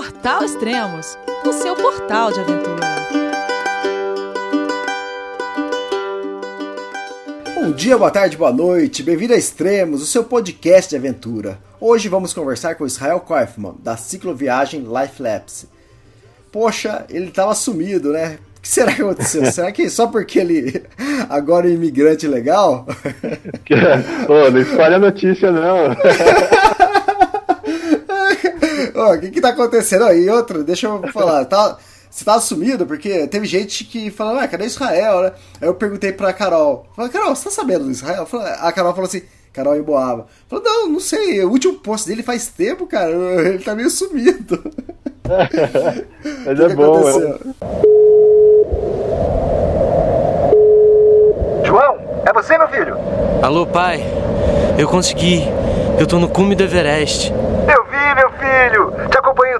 Portal Extremos, o seu portal de aventura. Bom dia, boa tarde, boa noite, bem-vindo a Extremos, o seu podcast de aventura. Hoje vamos conversar com Israel Kaufman, da cicloviagem Life Lapse. Poxa, ele estava sumido, né? O que será que aconteceu? será que só porque ele agora é imigrante legal? Pô, não espalha notícia não. O que que tá acontecendo? Oh, e outra, deixa eu falar, tá, você tava sumido? Porque teve gente que falou, ah, cadê Israel, né? Aí eu perguntei pra Carol, falei, Carol, você tá sabendo do Israel? A Carol falou assim, Carol em Boava. Falou, não, não sei, o último post dele faz tempo, cara, ele tá meio sumido. Mas que é que bom, aconteceu? João, é você, meu filho? Alô, pai. Eu consegui. Eu tô no cume do Everest. Eu vi, meu filho. Te acompanhei o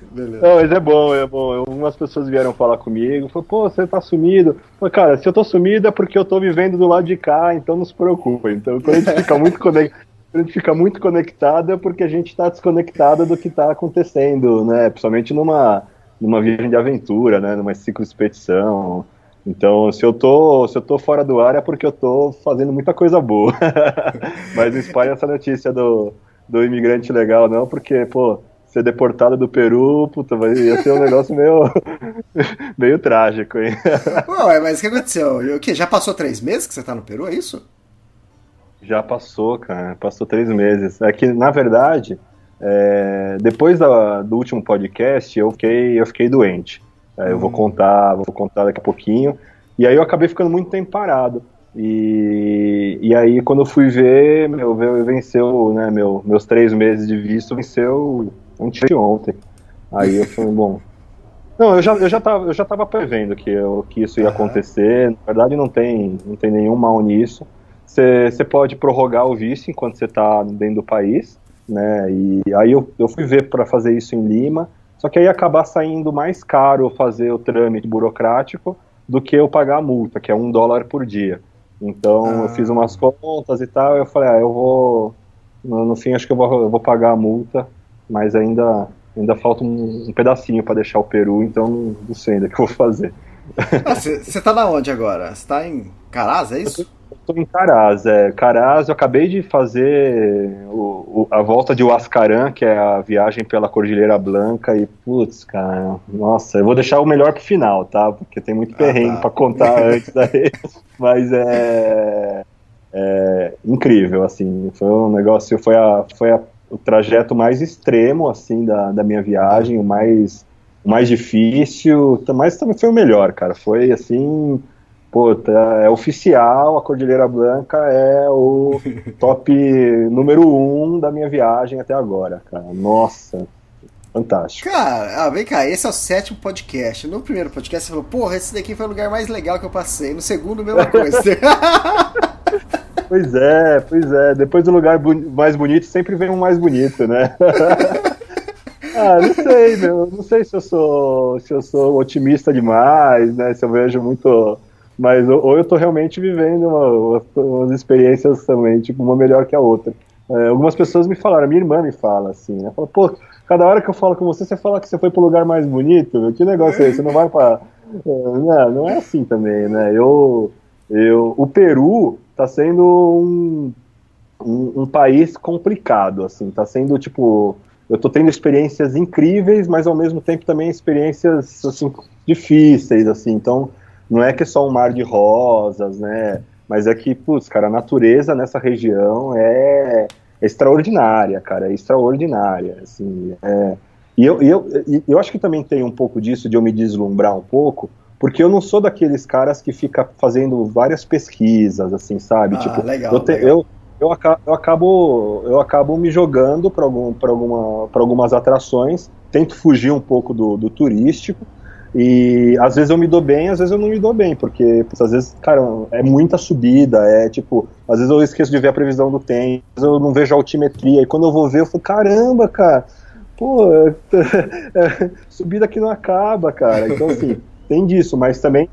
Beleza. Não, mas é bom, é bom. Algumas pessoas vieram falar comigo, falaram, pô, você tá sumido. Falei, cara, se eu tô sumido é porque eu tô vivendo do lado de cá, então não se preocupa. Então, quando a gente fica muito conectado, a gente fica muito conectado é porque a gente está desconectado do que está acontecendo, né? Principalmente numa, numa viagem de aventura, né? Numa ciclo expedição. Então, se eu tô, se eu tô fora do ar é porque eu tô fazendo muita coisa boa. Mas não espalha essa notícia do, do imigrante legal, não, porque, pô, ser deportado do Peru, puta, ia ser um negócio meio, meio trágico, hein? Ué, mas o que aconteceu? O que? Já passou três meses que você tá no Peru, é isso? Já passou, cara, passou três meses. É que, na verdade, é, depois da, do último podcast, eu fiquei, eu fiquei doente. É, eu vou hum. contar, vou contar daqui a pouquinho. E aí eu acabei ficando muito tempo parado. E, e aí, quando eu fui ver, meu, venceu, né, meu, meus três meses de visto, venceu ontem, ontem. Aí eu falei, bom. Não, eu já, eu já, tava, eu já tava prevendo que, eu, que isso ia acontecer. Na verdade, não tem, não tem nenhum mal nisso. Você pode prorrogar o visto enquanto você está dentro do país, né? E aí eu, eu fui ver para fazer isso em Lima. Só que aí acabar saindo mais caro fazer o trâmite burocrático do que eu pagar a multa, que é um dólar por dia. Então ah. eu fiz umas contas e tal, eu falei, ah, eu vou. No, no fim acho que eu vou, eu vou, pagar a multa, mas ainda, ainda falta um, um pedacinho para deixar o Peru, então não, não, sei ainda o que eu vou fazer. Você ah, tá na onde agora? Você tá em Caraz, é isso? Estou em Caraz, é. Caraz, eu acabei de fazer o, o, a volta de Huascarán, que é a viagem pela Cordilheira Blanca, e putz, cara, nossa, eu vou deixar o melhor pro final, tá? Porque tem muito ah, perrengue ah, tá. para contar antes daí. Mas é, é, incrível, assim, foi um negócio, foi, a, foi a, o trajeto mais extremo, assim, da, da minha viagem, o mais, o mais difícil, mas também foi o melhor, cara, foi, assim pô, tá, é oficial, a Cordilheira Blanca é o top número um da minha viagem até agora, cara. Nossa, fantástico. Cara, ah, vem cá, esse é o sétimo podcast. No primeiro podcast você falou, porra, esse daqui foi o lugar mais legal que eu passei. No segundo, mesma coisa. pois é, pois é. Depois do lugar mais bonito, sempre vem um mais bonito, né? ah, não sei, meu. Não sei se eu sou, se eu sou otimista demais, né? Se eu vejo muito mas ou eu tô realmente vivendo uma, umas experiências também, tipo, uma melhor que a outra. É, algumas pessoas me falaram, minha irmã me fala assim, né? Fala, pô, cada hora que eu falo com você, você fala que você foi pro lugar mais bonito, que negócio é esse? Você não vai pra. É, não, não é assim também, né? Eu, eu, o Peru tá sendo um, um, um país complicado, assim, tá sendo tipo eu tô tendo experiências incríveis, mas ao mesmo tempo também experiências assim difíceis, assim. Então, não é que é só um mar de rosas, né? Mas é que, putz, cara, a natureza nessa região é extraordinária, cara, é extraordinária, assim, é... E eu, eu, eu acho que também tem um pouco disso de eu me deslumbrar um pouco, porque eu não sou daqueles caras que fica fazendo várias pesquisas, assim, sabe? Ah, tipo, legal, eu, te, legal. eu, eu, eu, acabo, eu acabo me jogando para algum, alguma, algumas atrações, tento fugir um pouco do, do turístico, e às vezes eu me dou bem, às vezes eu não me dou bem, porque às vezes, cara, é muita subida, é tipo, às vezes eu esqueço de ver a previsão do tempo, às vezes eu não vejo a altimetria, e quando eu vou ver, eu falo, caramba, cara, pô, é, subida que não acaba, cara. Então, assim, tem disso, mas também,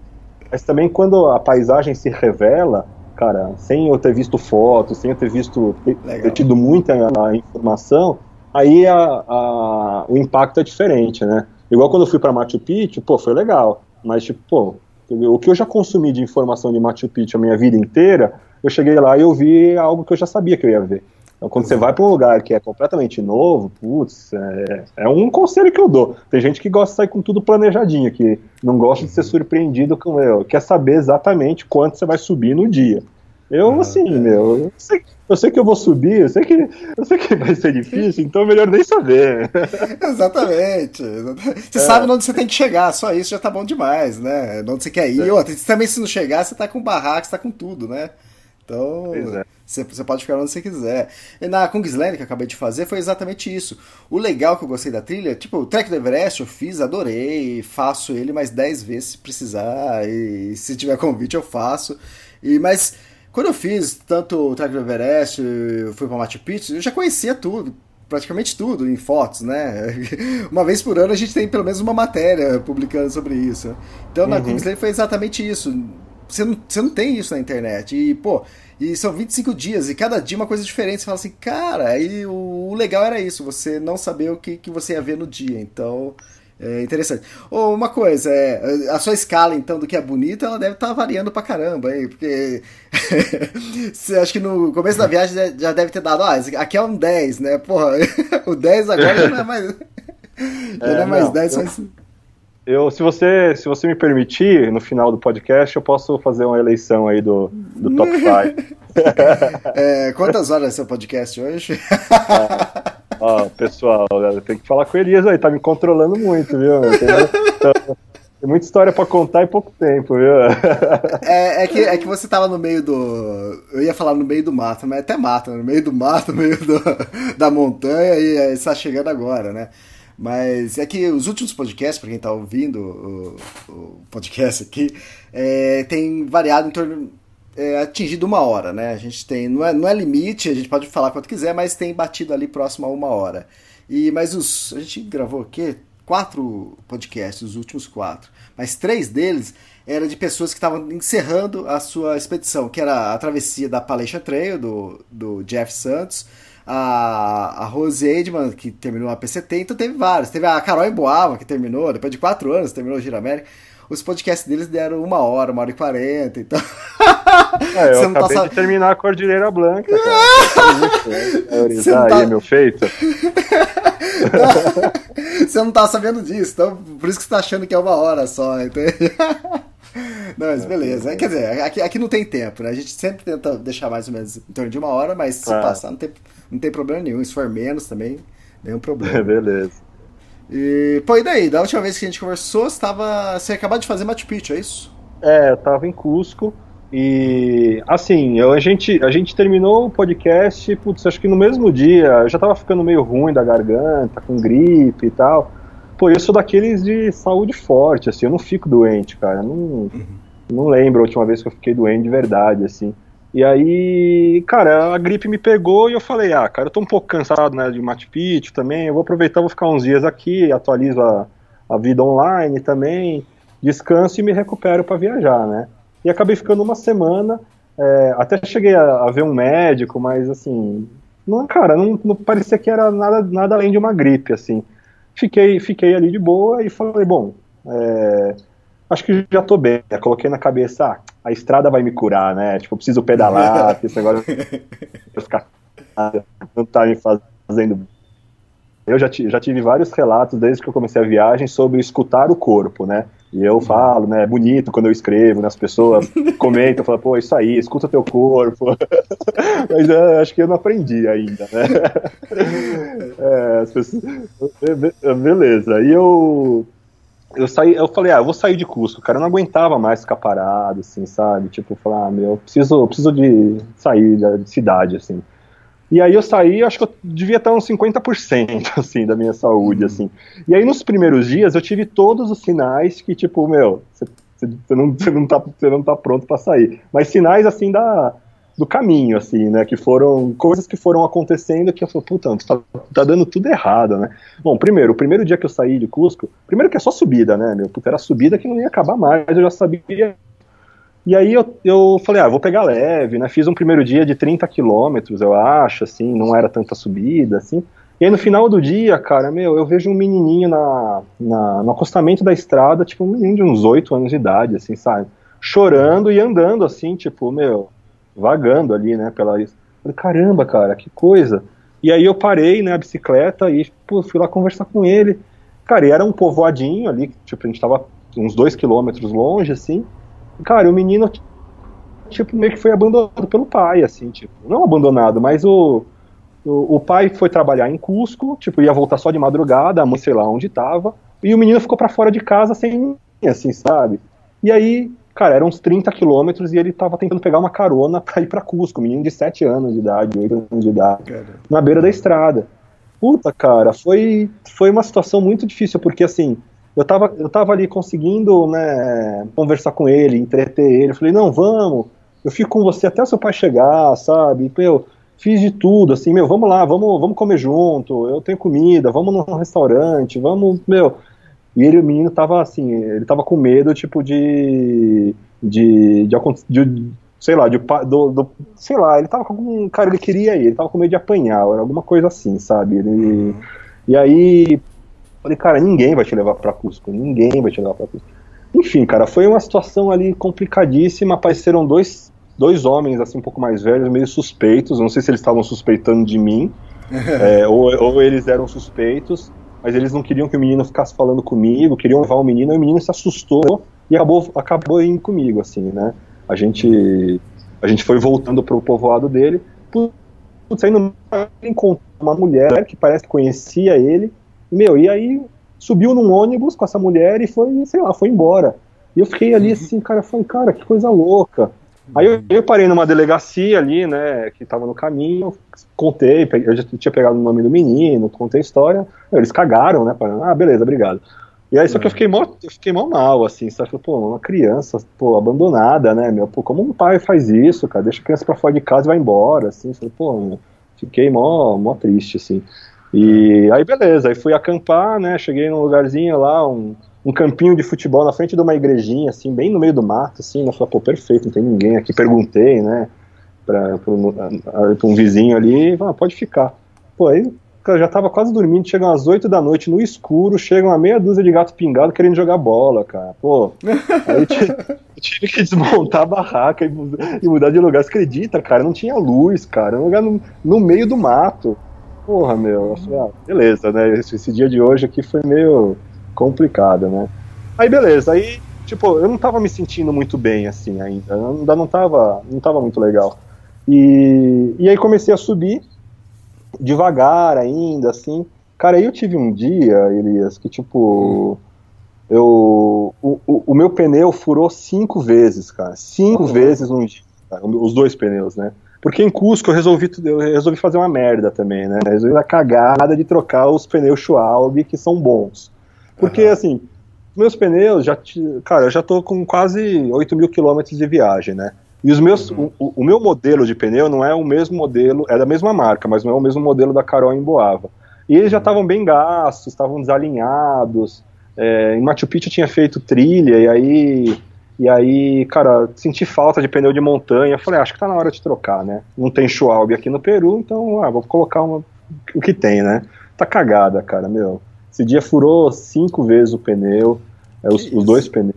mas também quando a paisagem se revela, cara, sem eu ter visto fotos, sem eu ter visto, ter, ter tido muita informação, aí a, a, o impacto é diferente, né? Igual quando eu fui para Machu Picchu, pô, foi legal. Mas, tipo, pô, o que eu já consumi de informação de Machu Picchu a minha vida inteira, eu cheguei lá e eu vi algo que eu já sabia que eu ia ver. Então, quando você vai para um lugar que é completamente novo, putz, é, é, um conselho que eu dou. Tem gente que gosta de sair com tudo planejadinho, que não gosta de ser surpreendido com eu, quer saber exatamente quanto você vai subir no dia. Eu, ah, assim, meu, eu sei, eu sei, que eu vou subir, eu sei que, eu sei que vai ser difícil, então é melhor nem saber. Exatamente. Você é. sabe onde você tem que chegar, só isso já tá bom demais, né? Onde você quer ir. É. Outra, também se não chegar, você tá com barraco, você tá com tudo, né? Então, é. você, você, pode ficar onde você quiser. E na Kungsland, que eu acabei de fazer, foi exatamente isso. O legal que eu gostei da trilha, tipo, o Trek do Everest eu fiz, adorei, faço ele mais 10 vezes se precisar, e se tiver convite eu faço. E, mas quando eu fiz tanto o Trek do Everest, eu fui para Machu Picchu, eu já conhecia tudo, praticamente tudo em fotos, né? Uma vez por ano a gente tem pelo menos uma matéria publicando sobre isso. Então na uhum. Kingsley foi exatamente isso. Você não, você não tem isso na internet. E, pô, e são 25 dias, e cada dia uma coisa diferente. Você fala assim, cara, aí o, o legal era isso, você não saber o que, que você ia ver no dia. Então, é interessante. Oh, uma coisa, é, a sua escala, então, do que é bonito, ela deve estar tá variando pra caramba, aí, porque você acha que no começo da viagem já deve ter dado, ah, aqui é um 10, né? Porra, o 10 agora já não é mais. já é, não é mais não, 10, eu, mas... eu, se você, se você me permitir, no final do podcast, eu posso fazer uma eleição aí do, do top 5. é, quantas horas é seu podcast hoje? É. Ó, pessoal, tem que falar com o Elias aí, tá me controlando muito, viu? Tem, tem muita história para contar em pouco tempo, viu? É, é, que, é que você tava no meio do. Eu ia falar no meio do mato, mas até mato, no meio do mato, no meio do, da montanha, e está chegando agora, né? Mas é que os últimos podcasts, para quem está ouvindo o, o, podcast aqui, é, tem variado em torno é, atingido uma hora, né? A gente tem. Não é, não é limite, a gente pode falar quanto quiser, mas tem batido ali próximo a uma hora. E, mas os. A gente gravou o quê? Quatro podcasts, os últimos quatro. Mas três deles era de pessoas que estavam encerrando a sua expedição, que era a travessia da Palestra Trail, do, do Jeff Santos, a, a Rose Edman, que terminou a PCT, então teve vários. Teve a Carol Emboava, que terminou, depois de quatro anos, terminou o Giro América os podcasts deles deram uma hora, uma hora e quarenta, então. É, eu tá acabei tá... de terminar a Cordilheira Blanca, cara. Você não tá... aí, meu feito. você não tá sabendo disso, então por isso que você tá achando que é uma hora só, entende? Não, mas beleza. Quer dizer, aqui, aqui não tem tempo, né? A gente sempre tenta deixar mais ou menos em torno de uma hora, mas se ah. passar não tem, não tem problema nenhum. Se for menos também, nenhum problema. beleza. E, pô, e daí? Da última vez que a gente conversou, você, tava, você acabou de fazer Machu Picchu, é isso? É, eu tava em Cusco. E assim, eu, a, gente, a gente terminou o podcast, putz, acho que no mesmo dia, eu já tava ficando meio ruim da garganta, com gripe e tal. Pô, eu sou daqueles de saúde forte, assim, eu não fico doente, cara. Não, uhum. não lembro a última vez que eu fiquei doente de verdade, assim. E aí, cara, a gripe me pegou e eu falei, ah, cara, eu tô um pouco cansado, né, de Machu Picchu também, eu vou aproveitar, vou ficar uns dias aqui, atualizo a, a vida online também, descanso e me recupero para viajar, né. E acabei ficando uma semana, é, até cheguei a, a, ver um médico, mas assim, não, cara, não, não parecia que era nada, nada além de uma gripe, assim. Fiquei, fiquei ali de boa e falei, bom, é, acho que já tô bem. Eu coloquei na cabeça, ah, a estrada vai me curar, né? Tipo, eu preciso pedalar, porque esse negócio não tá me fazendo. Eu já, já tive vários relatos desde que eu comecei a viagem sobre escutar o corpo, né? E eu falo, né? É bonito quando eu escrevo, né? As pessoas comentam, falam, pô, isso aí, escuta teu corpo. Mas é, acho que eu não aprendi ainda, né? É, pessoas... Beleza. E eu eu saí, eu falei, ah, eu vou sair de Cusco, cara, eu não aguentava mais ficar parado, assim, sabe? Tipo, falar, ah, meu, eu preciso, eu preciso de sair da cidade, assim. E aí eu saí, acho que eu devia estar uns 50%, assim, da minha saúde, assim. E aí nos primeiros dias eu tive todos os sinais que, tipo, meu, você não, não, tá, não tá pronto para sair. Mas sinais, assim, da, do caminho, assim, né? Que foram coisas que foram acontecendo que eu falei, puta, tá, tá dando tudo errado, né? Bom, primeiro, o primeiro dia que eu saí de Cusco, primeiro que é só subida, né, meu? Puta, era subida que não ia acabar mais, eu já sabia. E aí eu, eu falei, ah, vou pegar leve, né? Fiz um primeiro dia de 30 quilômetros, eu acho, assim, não era tanta subida, assim. E aí no final do dia, cara, meu, eu vejo um menininho na, na, no acostamento da estrada, tipo, um menino de uns 8 anos de idade, assim, sabe? Chorando e andando, assim, tipo, meu, vagando ali, né, pela isso. Falei, caramba, cara, que coisa. E aí eu parei, né, a bicicleta e pô, fui lá conversar com ele. Cara, e era um povoadinho ali, tipo, a gente tava uns dois quilômetros longe, assim. Cara, o menino, tipo, meio que foi abandonado pelo pai, assim, tipo, não abandonado, mas o, o, o pai foi trabalhar em Cusco, tipo, ia voltar só de madrugada, a sei lá onde tava, e o menino ficou para fora de casa sem, assim, sabe? E aí Cara, eram uns 30 quilômetros e ele tava tentando pegar uma carona pra ir pra Cusco, menino de 7 anos de idade, 8 anos de idade, na beira da estrada. Puta, cara, foi, foi uma situação muito difícil, porque assim, eu tava, eu tava ali conseguindo, né, conversar com ele, entreter ele, eu falei, não, vamos, eu fico com você até seu pai chegar, sabe, eu fiz de tudo, assim, meu, vamos lá, vamos, vamos comer junto, eu tenho comida, vamos num restaurante, vamos, meu, e ele, o menino tava assim, ele tava com medo, tipo, de. de. de, de sei lá, de, do, do, sei lá, ele tava com algum. Cara, ele queria ir, ele tava com medo de apanhar, era alguma coisa assim, sabe? Ele. E aí. Falei, cara, ninguém vai te levar pra Cusco, ninguém vai te levar pra Cusco. Enfim, cara, foi uma situação ali complicadíssima. Apareceram dois, dois homens, assim, um pouco mais velhos, meio suspeitos. Não sei se eles estavam suspeitando de mim, é, ou, ou eles eram suspeitos mas eles não queriam que o menino ficasse falando comigo, queriam levar o menino, e o menino se assustou e acabou, acabou indo comigo, assim, né? A gente, a gente foi voltando pro povoado dele, putz, aí no encontrou uma mulher que parece que conhecia ele, meu, e aí subiu num ônibus com essa mulher e foi, sei lá, foi embora. E eu fiquei ali assim, cara, falei, cara, que coisa louca. Aí eu, eu, parei numa delegacia ali, né, que tava no caminho, contei, eu já tinha pegado o nome do menino, contei a história, eles cagaram, né, falando, ah, beleza, obrigado. E aí só que eu fiquei mó, eu fiquei mó mal, assim, sabe, pô, uma criança, pô, abandonada, né, meu, pô, como um pai faz isso, cara, deixa a criança pra fora de casa e vai embora, assim, sabe, pô, fiquei mó, mó triste, assim. E aí beleza, aí fui acampar, né, cheguei num lugarzinho lá, um um campinho de futebol na frente de uma igrejinha, assim, bem no meio do mato, assim, eu falei, pô, perfeito, não tem ninguém aqui, perguntei, né, pra, pra, um, vizinho ali, ah, pode ficar. Pô, aí eu já tava quase dormindo, chegam às 8 da noite no escuro, chegam uma meia dúzia de gato pingado querendo jogar bola, cara. Pô, aí eu tive, que desmontar a barraca e, e, mudar de lugar. Você acredita, cara? Não tinha luz, cara. Um lugar no, no meio do mato. Porra, meu. Falei, ah, beleza, né? Esse, esse, dia de hoje aqui foi meio complicada, né? Aí beleza, aí tipo, eu não tava me sentindo muito bem assim ainda, ainda não tava, não tava muito legal. E, e aí comecei a subir devagar ainda, assim. Cara, aí eu tive um dia, Elias, que tipo. Eu, o, o, o meu pneu furou cinco vezes, cara. Cinco uhum. vezes num dia. Cara, os dois pneus, né? Porque em Cusco eu resolvi, eu resolvi fazer uma merda também, né? Eu resolvi a cagada de trocar os pneus Schwalbe, que são bons. Porque, uhum. assim, meus pneus, já cara, eu já tô com quase 8 mil quilômetros de viagem, né? E os meus, uhum. o, o, meu modelo de pneu não é o mesmo modelo, é da mesma marca, mas não é o mesmo modelo da Carol em Boava. E eles já uhum. estavam bem gastos, estavam desalinhados. É, em Machu Picchu tinha feito trilha, e aí, e aí, cara, senti falta de pneu de montanha. Falei, ah, acho que tá na hora de trocar, né? Não tem Schwalbe aqui no Peru, então, ah, vou colocar uma, o que tem, né? Tá cagada, cara, meu. Esse dia furou cinco vezes o pneu, é, os, os, dois pneus.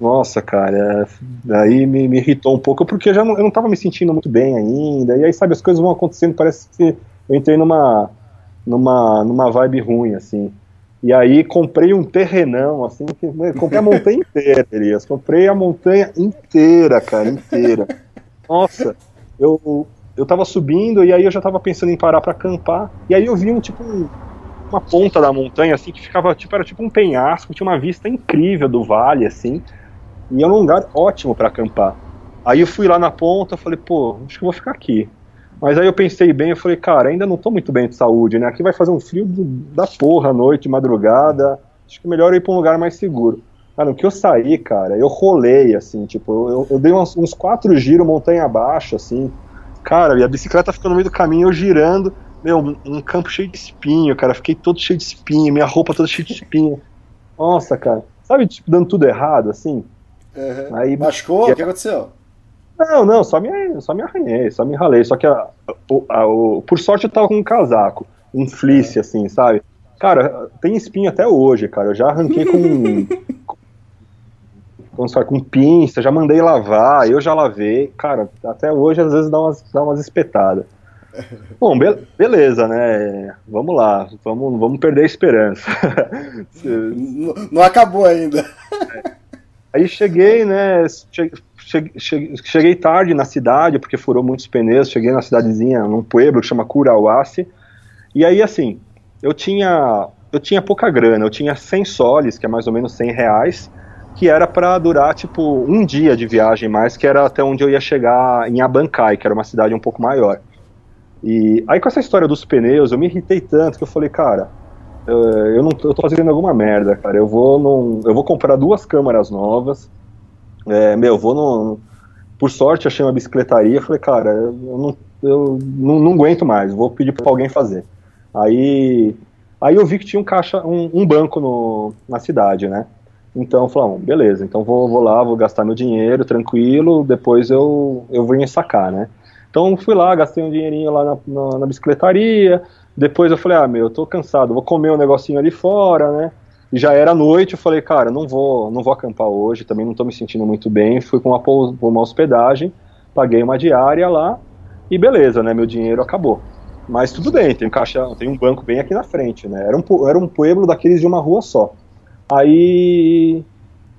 Nossa, cara, é, aí me, me, irritou um pouco, porque eu já não, eu não tava me sentindo muito bem ainda. E aí, sabe, as coisas vão acontecendo, parece que eu entrei numa, numa, numa vibe ruim, assim. E aí comprei um terrenão, assim, que, comprei a montanha inteira, Elias. Comprei a montanha inteira, cara, inteira. Nossa, eu, eu tava subindo e aí eu já tava pensando em parar para acampar. E aí eu vi um tipo um, uma ponta da montanha, assim, que ficava, tipo, era tipo um penhasco, tinha uma vista incrível do vale, assim, e é um lugar ótimo para acampar. Aí eu fui lá na ponta, falei, pô, acho que vou ficar aqui. Mas aí eu pensei bem, eu falei, cara, ainda não tô muito bem de saúde, né? Aqui vai fazer um frio do, da porra à noite, madrugada. Acho que é melhor eu ir pra um lugar mais seguro. Cara, no que eu saí, cara, eu rolei, assim, tipo, eu, eu dei uns, uns quatro giros montanha abaixo, assim. Cara, e a bicicleta ficou no meio do caminho, eu girando. Meu, um, campo cheio de espinho, cara. Fiquei todo cheio de espinho, minha roupa toda cheia de espinho. Nossa, cara. Sabe, tipo, dando tudo errado, assim? Uhum. Aí, Machucou? O que aconteceu? Não, não, só me, só me arranhei, só me ralei. Só que, a, a, a, o, por sorte, eu tava com um casaco, um fleece, assim, sabe? Cara, tem espinho até hoje, cara. Eu já arranquei com. com, sabe, com pinça, já mandei lavar, eu já lavei. Cara, até hoje às vezes dá umas, dá umas espetadas. Bom, be beleza, né? Vamos lá, vamos, vamos perder a esperança. não, não acabou ainda. Aí cheguei, né? Cheguei, cheguei, cheguei, tarde na cidade, porque furou muitos pneus. Cheguei na cidadezinha, num pueblo que chama Curauace. E aí, assim, eu tinha, eu tinha pouca grana. Eu tinha 100 soles, que é mais ou menos 100 reais, que era para durar, tipo, um dia de viagem mais, que era até onde eu ia chegar em Abancai, que era uma cidade um pouco maior. E aí, com essa história dos pneus, eu me irritei tanto que eu falei, cara, eu não eu tô fazendo alguma merda, cara. Eu vou num, eu vou comprar duas câmeras novas. É, meu, eu vou num, por sorte achei uma bicicletaria, falei, cara, eu não, eu não, não aguento mais, vou pedir para alguém fazer. Aí, aí eu vi que tinha um caixa, um, um banco no, na cidade, né? Então eu falei, ah, beleza, então vou, vou lá, vou gastar meu dinheiro, tranquilo, depois eu, eu venho sacar, né? Então fui lá, gastei um dinheirinho lá na, na, na bicicletaria, depois eu falei, ah, meu, eu tô cansado, vou comer um negocinho ali fora, né? E já era noite, eu falei, cara, não vou, não vou acampar hoje, também não tô me sentindo muito bem. Fui com uma, uma hospedagem, paguei uma diária lá e beleza, né? Meu dinheiro acabou. Mas tudo bem, tem um caixa, tem um banco bem aqui na frente, né? Era um, era um pueblo daqueles de uma rua só. Aí,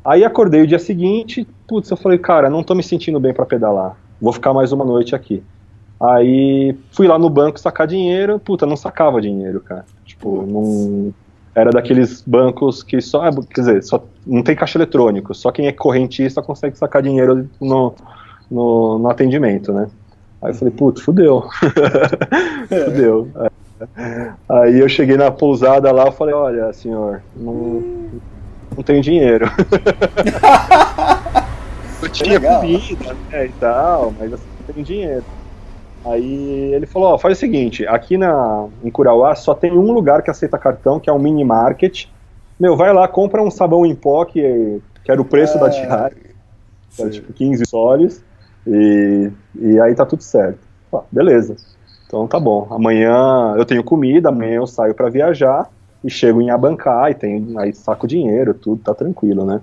aí acordei o dia seguinte, putz, eu falei, cara, não tô me sentindo bem para pedalar. Vou ficar mais uma noite aqui. Aí fui lá no banco sacar dinheiro, puta, não sacava dinheiro, cara. Tipo, não. Era daqueles bancos que só. Quer dizer, só, não tem caixa eletrônico, só quem é correntista consegue sacar dinheiro no, no, no atendimento, né? Aí eu falei, puta, fudeu. fudeu. Aí eu cheguei na pousada lá, eu falei, olha, senhor, não, não tenho dinheiro. eu tinha comida, né, e tal, mas assim, não tenho dinheiro. Aí ele falou, ó, faz o seguinte, aqui na, em Curauá só tem um lugar que aceita cartão, que é um mini market. Meu, vai lá, compra um sabão em pó, que, que era o preço é... da diária, que era tipo 15 soles, e, e aí tá tudo certo. Ah, beleza. Então tá bom. Amanhã eu tenho comida, amanhã eu saio para viajar e chego em Abancá e tenho, aí saco dinheiro, tudo tá tranquilo, né?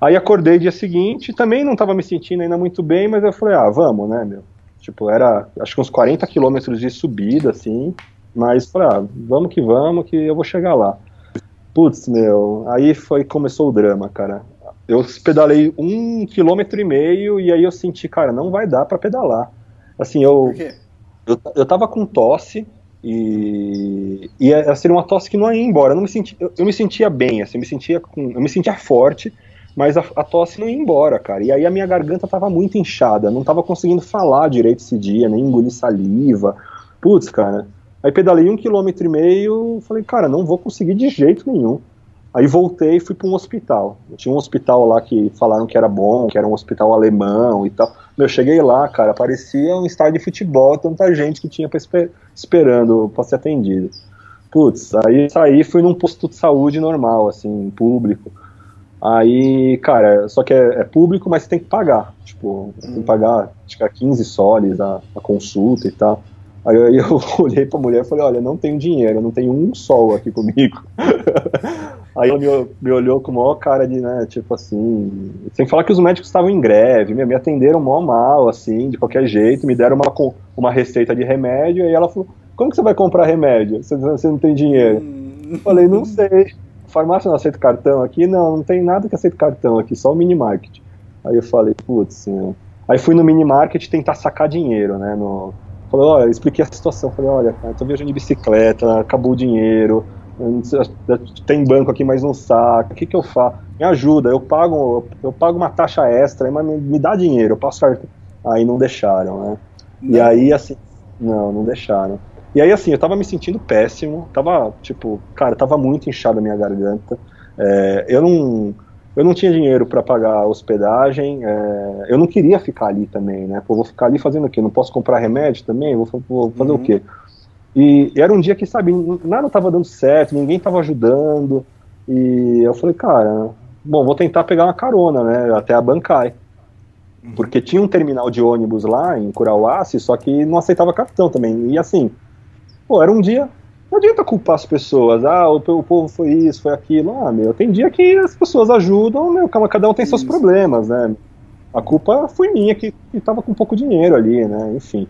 Aí acordei dia seguinte, também não tava me sentindo ainda muito bem, mas eu falei, ah, vamos, né, meu? Tipo, era acho que uns 40 quilômetros de subida, assim. Mas falei, ah, vamos que vamos, que eu vou chegar lá. Putz, meu, aí foi começou o drama, cara. Eu pedalei um quilômetro e meio e aí eu senti, cara, não vai dar para pedalar. Assim, eu, eu, eu tava com tosse e, e assim, uma tosse que não ia embora. Eu, não me senti, eu, eu me sentia bem, assim, eu me sentia, com, eu me sentia forte, mas a, a, tosse não ia embora, cara. E aí a minha garganta tava muito inchada, não tava conseguindo falar direito esse dia, nem engolir saliva. Putz, cara. Aí pedalei um quilômetro e meio, falei, cara, não vou conseguir de jeito nenhum. Aí voltei e fui para um hospital. Tinha um hospital lá que falaram que era bom, que era um hospital alemão e tal. Eu cheguei lá, cara, parecia um estádio de futebol, tanta gente que tinha esper esperando para ser atendido. Putz, aí saí fui num posto de saúde normal, assim, público. Aí, cara, só que é, é, público, mas você tem que pagar. Tipo, tem que pagar, acho que é 15 soles a, a consulta e tal. Aí eu, eu olhei pra mulher e falei, olha, não tenho dinheiro, não tenho um sol aqui comigo. Aí ela me, me, olhou com maior cara de, né, tipo assim. Sem falar que os médicos estavam em greve, me atenderam mó mal, assim, de qualquer jeito, me deram uma, uma receita de remédio, e ela falou, como que você vai comprar remédio? Você, você não tem dinheiro? Hum. Eu falei, não sei farmácia não aceita cartão aqui? Não, não tem nada que aceita cartão aqui, só o mini market. Aí eu falei, putz, né? aí fui no mini market tentar sacar dinheiro, né? No... Falei, olha, expliquei a situação. Falei, olha, cara, tô viajando de bicicleta, acabou o dinheiro, tem banco aqui, mas não saca, o que, que eu faço? Me ajuda, eu pago, eu pago uma taxa extra, mas me, me dá dinheiro, eu passo Aí não deixaram, né? Não. E aí, assim, não, não deixaram. E aí, assim, eu tava me sentindo péssimo, tava, tipo, cara, tava muito inchada a minha garganta. É, eu não eu não tinha dinheiro para pagar a hospedagem, é, eu não queria ficar ali também, né? Pô, vou ficar ali fazendo o quê? Não posso comprar remédio também? Vou, vou fazer uhum. o quê? E, e, era um dia que, sabe, nada estava dando certo, ninguém estava ajudando, e eu falei, cara, bom, vou tentar pegar uma carona, né, até a Bancai. Uhum. Porque tinha um terminal de ônibus lá em Curauassi, só que não aceitava cartão também. E assim, pô, era um dia não adianta culpar as pessoas. Ah, o, o, povo foi isso, foi aquilo. Ah, meu, tem dia que as pessoas ajudam, meu, cada um tem seus problemas, né? A culpa foi minha que, que tava com pouco dinheiro ali, né? Enfim.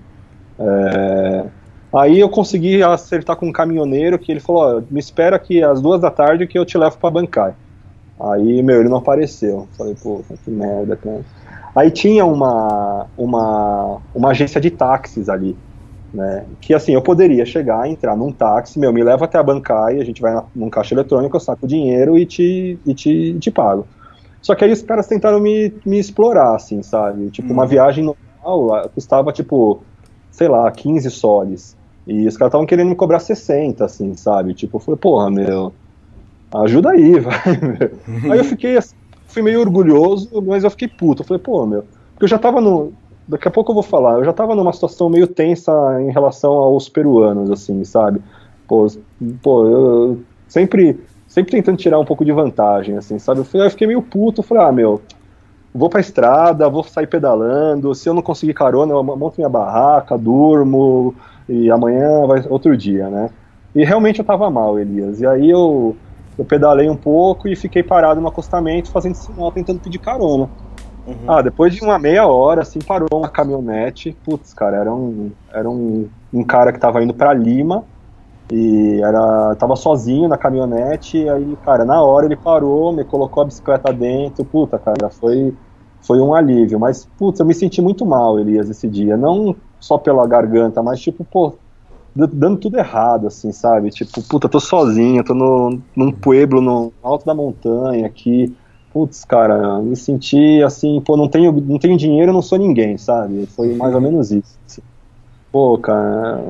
É... Aí eu consegui acertar com um caminhoneiro que ele falou: me espera aqui às duas da tarde que eu te levo para bancar. Aí, meu, ele não apareceu. Falei, pô, que merda, cara. Aí tinha uma, uma, uma agência de táxis ali. Né? Que assim, eu poderia chegar, entrar num táxi, meu, me leva até a bancária, a gente vai num caixa eletrônico, eu saco o dinheiro e te, e te, te pago. Só que aí os caras tentaram me, me explorar, assim, sabe? Tipo, hum. uma viagem normal custava, tipo, sei lá, 15 soles. E os caras estavam querendo me cobrar 60, assim, sabe? Tipo, eu falei, porra, meu, ajuda aí, vai, meu. Aí eu fiquei assim, fui meio orgulhoso, mas eu fiquei puto. Eu falei, pô, meu, porque eu já tava no, daqui a pouco eu vou falar. Eu já estava numa situação meio tensa em relação aos peruanos, assim, sabe? Pô, pô eu sempre, sempre tentando tirar um pouco de vantagem, assim, sabe? Eu, fiquei meio puto, falei, ah, meu, vou pra estrada, vou sair pedalando, se eu não conseguir carona, eu monto minha barraca, durmo, e amanhã vai outro dia, né? E realmente eu tava mal, Elias. E aí eu, eu pedalei um pouco e fiquei parado no acostamento, fazendo sinal, tentando pedir carona. Uhum. Ah, depois de uma meia hora, assim, parou uma caminhonete. Putz, cara, era um, era um, um cara que tava indo para Lima e era, tava sozinho na caminhonete. E aí, cara, na hora ele parou, me colocou a bicicleta dentro. Puta, cara, foi, foi um alívio. Mas, putz, eu me senti muito mal, Elias, esse dia. Não só pela garganta, mas tipo, pô, dando tudo errado, assim, sabe? Tipo, puta, tô sozinho, tô no, num pueblo no alto da montanha aqui putz, cara, me senti assim, pô, não tenho, não tenho dinheiro, não sou ninguém, sabe? Foi mais ou menos isso. Assim. Pô, cara,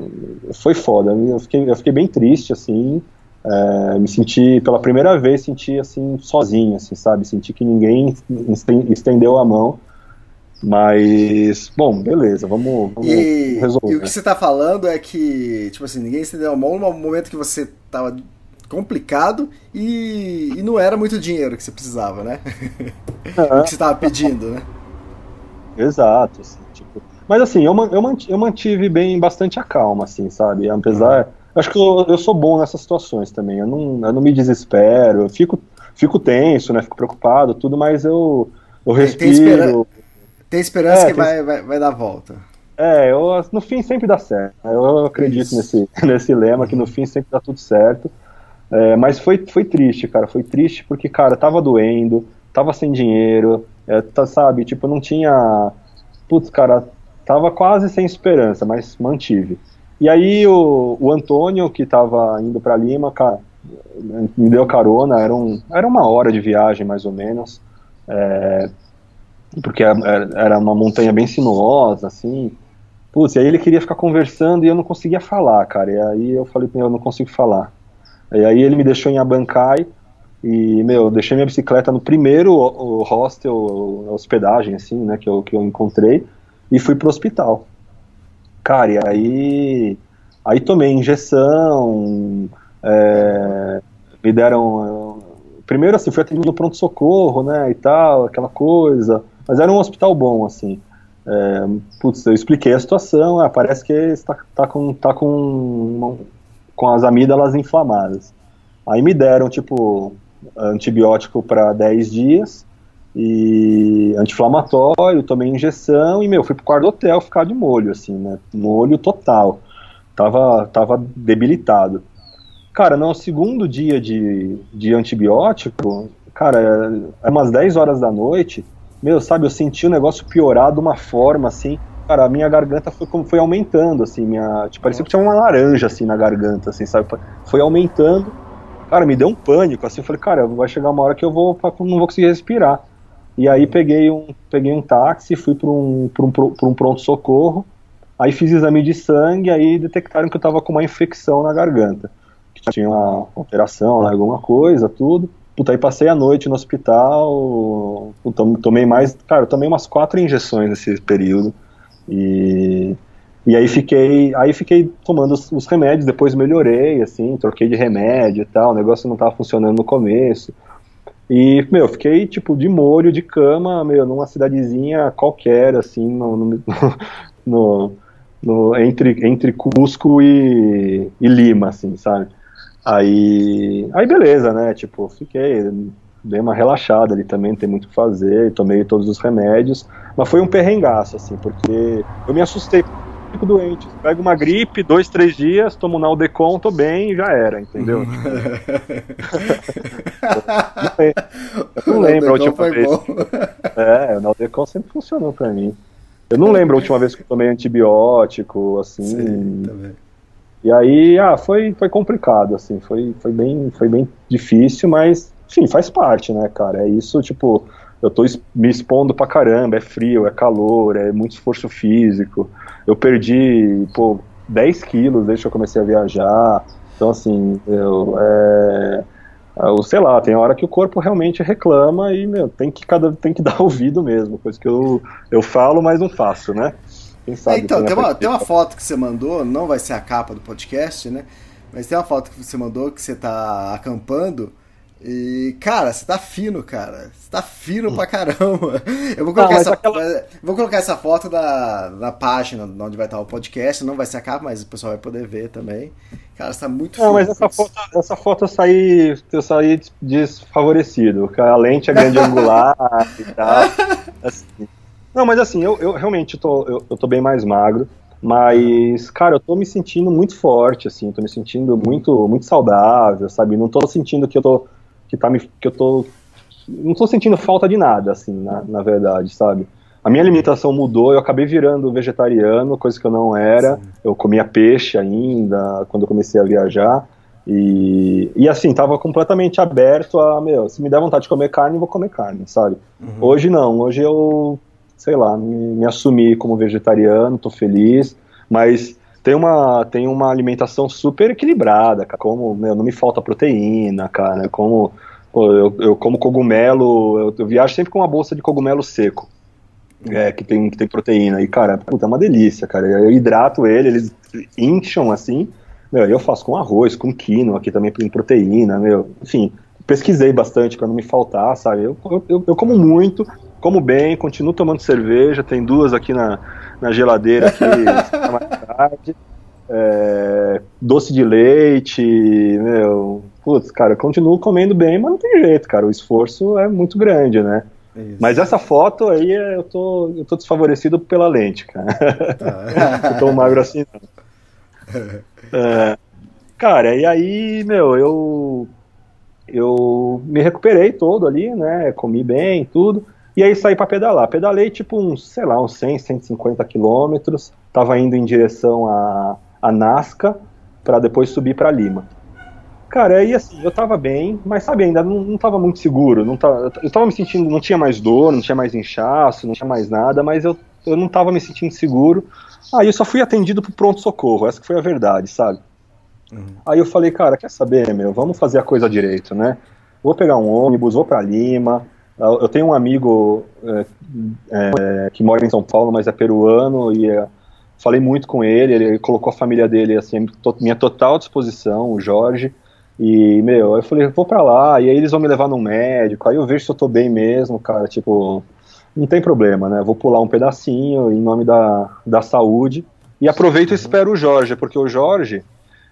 foi foda. Eu fiquei, eu fiquei bem triste, assim. É, me senti, pela primeira vez, senti assim, sozinho, assim, sabe? Senti que ninguém estendeu a mão. Mas, bom, beleza, vamos, vamos e, resolver. E o que você tá falando é que, tipo assim, ninguém estendeu a mão no momento que você tava complicado e, e, não era muito dinheiro que você precisava, né? Uhum. o que você estava pedindo, né? Exato. Assim, tipo, mas assim, eu, eu, mantive, eu mantive bem bastante a calma, assim, sabe? Apesar. Uhum. Acho que eu, eu sou bom nessas situações também. Eu não, eu não me desespero, eu fico, fico tenso, né? Fico preocupado, tudo, mas eu, eu respiro. Tem, espera... tem esperança é, que tem... Vai, vai, vai dar volta. É, eu, no fim sempre dá certo. Eu acredito nesse, nesse lema que no fim sempre dá tudo certo. É, mas foi, foi triste, cara. Foi triste porque, cara, tava doendo, tava sem dinheiro, é, tá, sabe? Tipo, não tinha. Putz, cara, tava quase sem esperança, mas mantive. E aí o, o Antônio, que tava indo para Lima, cara, me deu carona, era, um, era uma hora de viagem mais ou menos, é, porque é, era uma montanha bem sinuosa, assim. Putz, e aí ele queria ficar conversando e eu não conseguia falar, cara. E aí eu falei, eu não consigo falar. E aí ele me deixou em Abancai e, meu, deixei minha bicicleta no primeiro hostel, hospedagem, assim, né, que eu, que eu encontrei e fui pro hospital. Cara, e aí, aí tomei injeção, é, me deram... Primeiro, assim, fui atendido no pronto-socorro, né, e tal, aquela coisa, mas era um hospital bom, assim. É, putz, eu expliquei a situação, ah, parece que está tá com, tá com com as amígdalas inflamadas. Aí me deram, tipo, antibiótico para 10 dias e anti-inflamatório, tomei injeção e, meu, fui pro quarto do hotel ficar de molho, assim, né? Molho total. Tava, tava debilitado. Cara, no segundo dia de, de antibiótico, cara, é umas 10 horas da noite, meu, sabe, eu senti o negócio piorar de uma forma, assim, cara, a minha garganta foi, foi aumentando, assim, minha, tipo, parecia que tinha uma laranja, assim, na garganta, assim, sabe? Foi aumentando, Cara, me deu um pânico, assim, eu falei, cara, vai chegar uma hora que eu vou, não vou conseguir respirar. E aí peguei um, peguei um táxi, fui para um, um, um pronto-socorro, aí fiz exame de sangue, aí detectaram que eu tava com uma infecção na garganta. Que tinha uma alteração, alguma coisa, tudo. Puta, aí passei a noite no hospital, tomei mais, cara, tomei umas quatro injeções nesse período. E e aí fiquei, aí fiquei tomando os, os, remédios, depois melhorei, assim, troquei de remédio e tal, o negócio não estava funcionando no começo. E, meu, fiquei, tipo, de molho, de cama, meu, numa cidadezinha qualquer, assim, no, no, no, no entre, entre Cusco e, e Lima, assim, sabe? Aí, aí beleza, né, tipo, fiquei, dei uma relaxada ali também, não tem muito o que fazer, tomei todos os remédios, mas foi um perrengaço, assim, porque eu me assustei fico doente. Pega uma gripe, dois, três dias, tomo um Naldecon, tô bem e já era, entendeu? eu não lembro a última vez. Bom. É, o Naldecon sempre funcionou pra mim. Eu não lembro a última vez que eu tomei antibiótico, assim. Sim, também. E aí, ah, foi, foi complicado, assim, foi, foi, bem, foi bem difícil, mas, enfim, faz parte, né, cara? É isso, tipo, eu tô me expondo pra caramba, é frio, é calor, é muito esforço físico. Eu perdi, pô, 10 quilos desde que eu comecei a viajar. Então, assim, eu, é, eu, sei lá, tem hora que o corpo realmente reclama e, meu, tem que, cada, tem que dar ouvido mesmo, coisa que eu, eu falo, mas não faço, né? Quem sabe é, então, tem uma, tem uma foto que você mandou, não vai ser a capa do podcast, né? Mas tem uma foto que você mandou que você tá acampando e, cara, você tá fino, cara. Você tá fino pra caramba. Eu vou colocar, não, essa, aquela... vou colocar essa foto na, na página onde vai estar o podcast. Não vai ser a capa, mas o pessoal vai poder ver também. Cara, você tá muito Não, mas essa foto, essa foto eu saí, eu saí desfavorecido. A lente é grande angular e tal. Assim. Não, mas assim, eu, eu realmente tô, eu, eu tô bem mais magro. Mas, cara, eu tô me sentindo muito forte, assim, tô me sentindo muito, muito saudável, sabe? Não tô sentindo que eu tô que tá me que eu tô não tô sentindo falta de nada assim, na, na verdade, sabe? A minha alimentação mudou, eu acabei virando vegetariano, coisa que eu não era. Sim. Eu comia peixe ainda quando eu comecei a viajar. E, e assim, tava completamente aberto a, meu, se me der vontade de comer carne, vou comer carne, sabe? Uhum. Hoje não, hoje eu, sei lá, me, me assumi como vegetariano, tô feliz, mas tem uma, tem uma alimentação super equilibrada, cara. Como, meu, não me falta proteína, cara. Como, eu, eu como cogumelo, eu, eu, viajo sempre com uma bolsa de cogumelo seco. É, que tem, que tem proteína. E, cara, puta, é uma delícia, cara. Eu hidrato ele, eles incham assim. Meu, eu faço com arroz, com quinoa, aqui também tem proteína, meu. Enfim, pesquisei bastante para não me faltar, sabe? Eu, eu, eu, como muito, como bem, continuo tomando cerveja, tem duas aqui na, na geladeira aqui mais tarde. É, doce de leite, meu, putz, cara, eu continuo comendo bem, mas não tem jeito, cara, o esforço é muito grande, né? Isso. Mas essa foto aí eu tô, eu tô desfavorecido pela lente, cara. Ah. eu tô magro assim, não. É, cara, e aí, meu, eu eu me recuperei todo ali, né? Comi bem, tudo. E aí saí para pedalar. Pedalei tipo uns, sei lá, uns 100, 150 quilômetros. Tava indo em direção a, a Nazca para depois subir para Lima. Cara, aí assim, eu tava bem, mas sabe, ainda não, não tava muito seguro. Não tava, eu tava me sentindo, não tinha mais dor, não tinha mais inchaço, não tinha mais nada, mas eu, eu não tava me sentindo seguro. Aí eu só fui atendido pro pronto-socorro, essa foi a verdade, sabe? Uhum. Aí eu falei, cara, quer saber, meu, vamos fazer a coisa direito, né? Vou pegar um ônibus, vou para Lima, eu tenho um amigo é, é, que mora em São Paulo, mas é peruano, e é, falei muito com ele, ele colocou a família dele assim, minha total disposição, o Jorge, e, meu, eu falei, vou pra lá, e aí eles vão me levar num médico, aí eu vejo se eu tô bem mesmo, cara, tipo, não tem problema, né, vou pular um pedacinho em nome da, da saúde, e aproveito e espero o Jorge, porque o Jorge,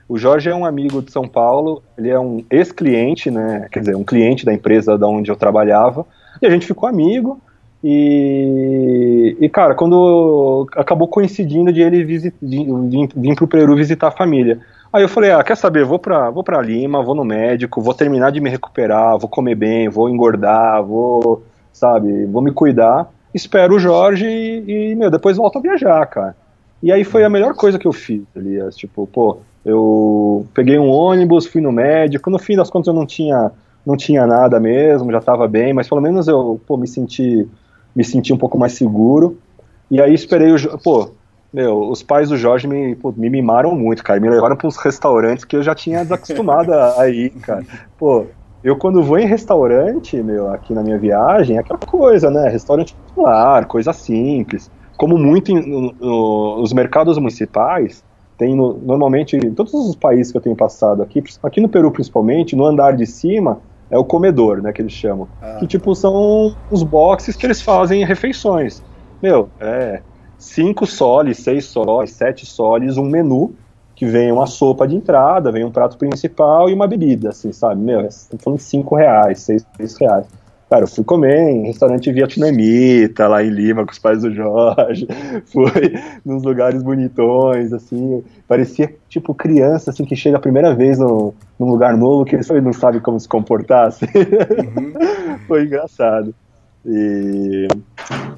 o Jorge é um amigo de São Paulo, ele é um ex-cliente, né? Quer dizer, um cliente da empresa da onde eu trabalhava. E a gente ficou amigo. E, e cara, quando acabou coincidindo de ele vir, vir pro Peru visitar a família. Aí eu falei, ah, quer saber, vou pra, vou Lima, vou no médico, vou terminar de me recuperar, vou comer bem, vou engordar, vou, sabe, vou me cuidar. Espero o Jorge e, e meu, depois volto a viajar, cara. E aí foi a melhor coisa que eu fiz, Elias. Tipo, pô, eu peguei um ônibus, fui no médico, no fim das contas eu não tinha, não tinha nada mesmo, já estava bem, mas pelo menos eu pô, me senti me senti um pouco mais seguro. E aí esperei o. Pô, meu, os pais do Jorge me, pô, me mimaram muito, cara. Me levaram para uns restaurantes que eu já tinha desacostumado a ir, cara. Pô, eu quando vou em restaurante, meu, aqui na minha viagem, é aquela coisa, né? Restaurante popular, coisa simples. Como muito em, no, no, os mercados municipais, tem no, normalmente, em todos os países que eu tenho passado aqui, aqui no Peru principalmente, no andar de cima, é o comedor, né, que eles chamam. Ah. Que, tipo, são os boxes que eles fazem refeições. Meu, é cinco soles, seis soles, sete soles, um menu que vem uma sopa de entrada, vem um prato principal e uma bebida, assim, sabe? Meu, tô falando de cinco reais, seis, seis reais. Cara, eu fui comer em restaurante vietnamita, lá em Lima, com os pais do Jorge. Fui nos lugares bonitões, assim. Parecia, tipo, criança, assim, que chega a primeira vez no, num lugar novo, que ele não sabe como se comportar, assim. Uhum. foi engraçado. E,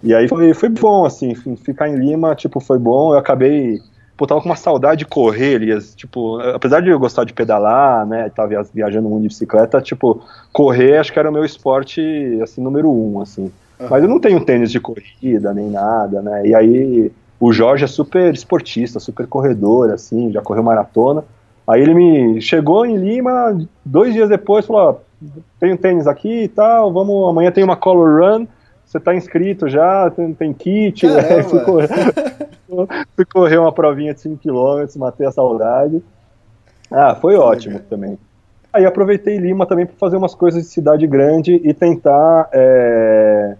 e aí foi, foi bom, assim, ficar em Lima, tipo, foi bom. Eu acabei pô, tava com uma saudade de correr, Elias. Tipo, apesar de eu gostar de pedalar, né, tava viajando muito de bicicleta, tipo, correr acho que era o meu esporte, assim, número um, assim. Uhum. Mas eu não tenho tênis de corrida, nem nada, né, e aí o Jorge é super esportista, super corredor, assim, já correu maratona. Aí ele me chegou em Lima, dois dias depois, falou, ó, tem um tênis aqui e tal, vamos, amanhã tem uma color run, você tá inscrito já, tem, tem kit, né? fui, correr, fui correr uma provinha de 5km, matei a saudade. Ah, foi ótimo também. Aí aproveitei Lima também para fazer umas coisas de cidade grande e tentar é,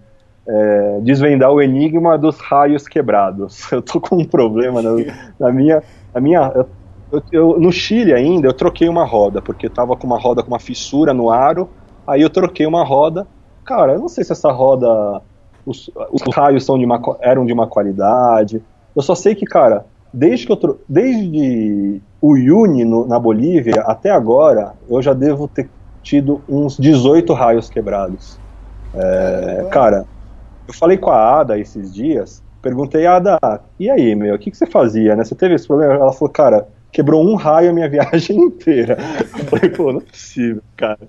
é, desvendar o enigma dos raios quebrados. Eu tô com um problema na, na minha. Na minha eu, eu, no Chile ainda, eu troquei uma roda, porque tava com uma roda com uma fissura no aro, aí eu troquei uma roda cara, eu não sei se essa roda, os, os raios são de uma, eram de uma qualidade. Eu só sei que, cara, desde que eu desde o Uni no, na Bolívia até agora, eu já devo ter tido uns 18 raios quebrados. É, cara, eu falei com a Ada esses dias, perguntei, Ada, e aí, meu, o que, que você fazia, né? Você teve esse problema? Ela falou, cara, quebrou um raio a minha viagem inteira. Eu falei, pô, não é possível, cara,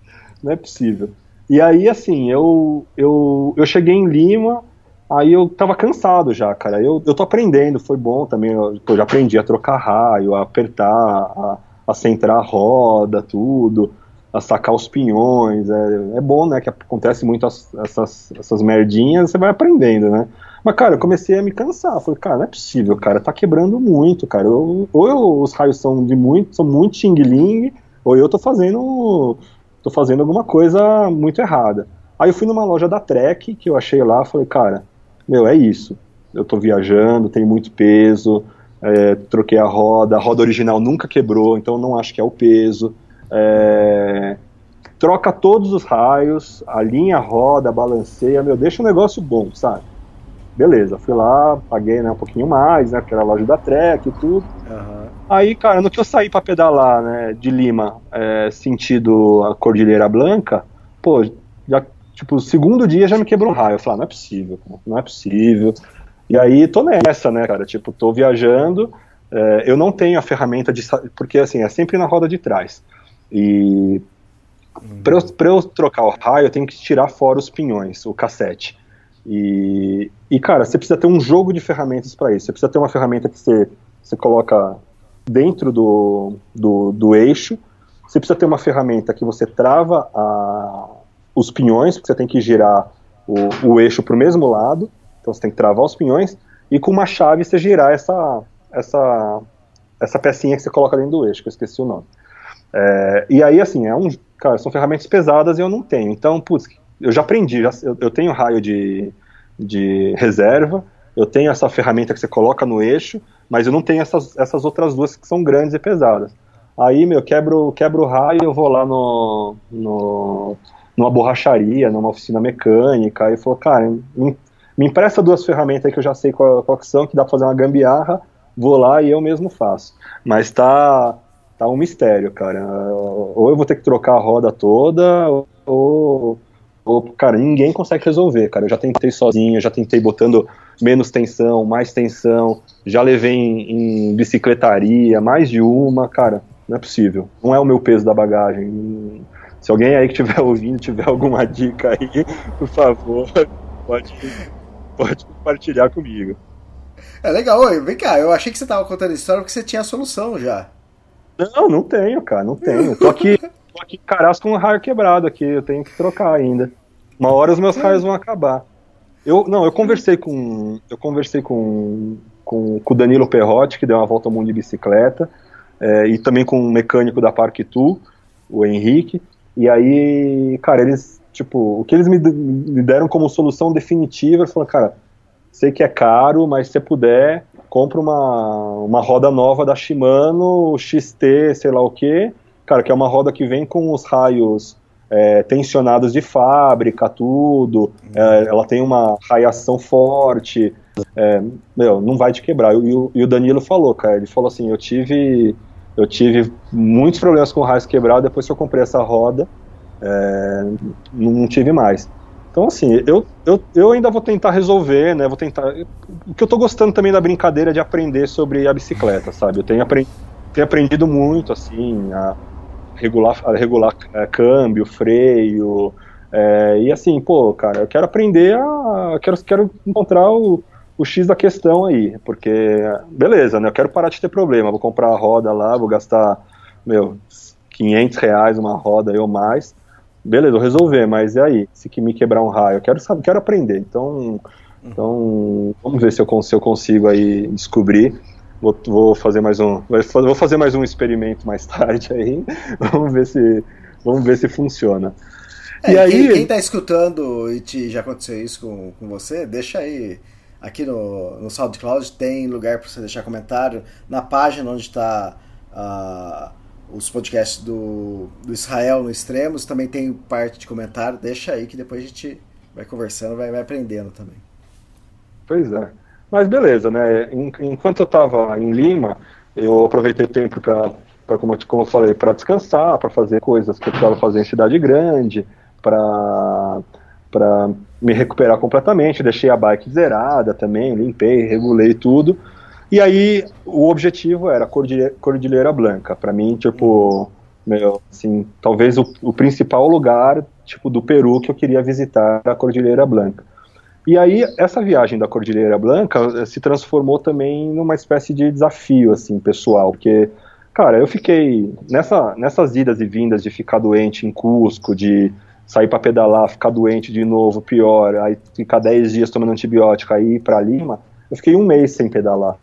não é possível. E aí, assim, eu, eu, eu cheguei em Lima, aí eu tava cansado já, cara. Eu, eu tô aprendendo, foi bom também. Eu, já aprendi a trocar raio, a apertar, a, a centrar a roda, tudo, a sacar os pinhões. É, é bom, né? Que acontece muito as, essas, essas merdinhas, você vai aprendendo, né? Mas, cara, eu comecei a me cansar. Falei, cara, não é possível, cara, tá quebrando muito, cara. Eu, ou eu, os raios são de muito, são muito xing-ling, ou eu tô fazendo tô fazendo alguma coisa muito errada. Aí eu fui numa loja da Trek, que eu achei lá, falei, cara, meu, é isso. Eu tô viajando, tem muito peso, é, troquei a roda, a roda original nunca quebrou, então não acho que é o peso. É, troca todos os raios, alinha a roda, balanceia, meu, deixa um negócio bom, sabe? Beleza, fui lá, paguei né, um pouquinho mais, né, porque era a loja da Trek e tudo. Uhum. Aí, cara, no que eu saí para pedalar, né, de Lima, é, sentido a Cordilheira Blanca, pô, já, tipo, o segundo dia já me quebrou um raio. Eu falei, ah, não é possível, não é possível. E aí tô nessa, né, cara, tipo, tô viajando, é, eu não tenho a ferramenta de. Porque, assim, é sempre na roda de trás. E para eu, pra eu trocar o raio, eu tenho que tirar fora os pinhões, o cassete. E, e cara, você precisa ter um jogo de ferramentas para isso. Você precisa ter uma ferramenta que você, você coloca dentro do, do, do eixo. Você precisa ter uma ferramenta que você trava a, os pinhões, porque você tem que girar o, o eixo para o mesmo lado. Então você tem que travar os pinhões. E com uma chave você girar essa, essa, essa pecinha que você coloca dentro do eixo, que eu esqueci o nome. É, e aí, assim, é um, cara, são ferramentas pesadas e eu não tenho. Então, putz, eu já aprendi, já, eu, eu tenho raio de, de reserva, eu tenho essa ferramenta que você coloca no eixo, mas eu não tenho essas, essas outras duas que são grandes e pesadas. Aí, meu, quebro, quebro o raio, eu vou lá no, no, numa borracharia, numa oficina mecânica, e falo, cara, me, me empresta duas ferramentas aí que eu já sei qual, qual que são, que dá pra fazer uma gambiarra, vou lá e eu mesmo faço. Mas tá, tá um mistério, cara. Ou eu vou ter que trocar a roda toda, ou cara, ninguém consegue resolver, cara. Eu já tentei sozinho, já tentei botando menos tensão, mais tensão, já levei em, em bicicletaria, mais de uma, cara. não é possível. Não é o meu peso da bagagem. Se alguém aí que estiver ouvindo tiver alguma dica aí, por favor, pode, pode compartilhar comigo. É legal, Oi, vem cá, eu achei que você tava contando a história porque você tinha a solução já. Não, não tenho, cara, não tenho. Tô aqui, tô aqui carasco com um raio quebrado aqui, eu tenho que trocar ainda. Uma hora os meus raios vão acabar. Eu, não, eu conversei com, eu conversei com, com, com o Danilo Perrotti, que deu uma volta ao mundo de bicicleta, é, e também com um mecânico da Parque Tu, o Henrique, e aí, cara, eles, tipo, o que eles me, me deram como solução definitiva, eles falaram, cara, sei que é caro, mas se puder, compra uma, uma roda nova da Shimano, XT, sei lá o que, cara, que é uma roda que vem com os raios é, tensionados de fábrica, tudo, é, ela tem uma raiação forte, é, meu, não vai te quebrar. E o, e o Danilo falou, cara, ele falou assim, eu tive eu tive muitos problemas com o raios quebrado depois que eu comprei essa roda, é, não tive mais. Então, assim, eu, eu, eu ainda vou tentar resolver, né? Vou tentar. O que eu tô gostando também da brincadeira é de aprender sobre a bicicleta, sabe? Eu tenho, apre, tenho aprendido muito, assim, a regular, regular é, câmbio, freio. É, e assim, pô, cara, eu quero aprender a. Quero, quero encontrar o, o X da questão aí, porque, beleza, né? Eu quero parar de ter problema. Vou comprar a roda lá, vou gastar, meu, 500 reais uma roda ou mais beleza, vou resolver, mas e aí? Se que me quebrar um raio, eu quero saber, quero aprender. Então, então vamos ver se eu, se eu consigo aí descobrir. Vou, vou fazer mais um, vou fazer mais um experimento mais tarde aí. vamos ver se, vamos ver se funciona. É, e aí, quem, está escutando e te, já aconteceu isso com, com você, deixa aí aqui no, no SoundCloud tem lugar para você deixar comentário na página onde está uh, os podcasts do, do Israel no Extremos, também tem parte de comentário, deixa aí que depois a gente vai conversando, vai, vai aprendendo também. Pois é. Mas beleza, né? Enquanto eu estava em Lima, eu aproveitei o tempo para, como, como eu falei, para descansar, para fazer coisas que eu precisava fazer em cidade grande, para para me recuperar completamente. Deixei a bike zerada também, limpei, regulei tudo. E aí, o objetivo era Cordilheira, Cordilheira Blanca. Para mim, tipo, meu, assim, talvez o, o, principal lugar, tipo, do Peru que eu queria visitar a Cordilheira Blanca. E aí, essa viagem da Cordilheira Blanca eh, se transformou também numa espécie de desafio, assim, pessoal, porque, cara, eu fiquei, nessa, nessas idas e vindas de ficar doente em Cusco, de sair para pedalar, ficar doente de novo, pior, aí ficar 10 dias tomando antibiótico, aí ir para Lima, eu fiquei um mês sem pedalar.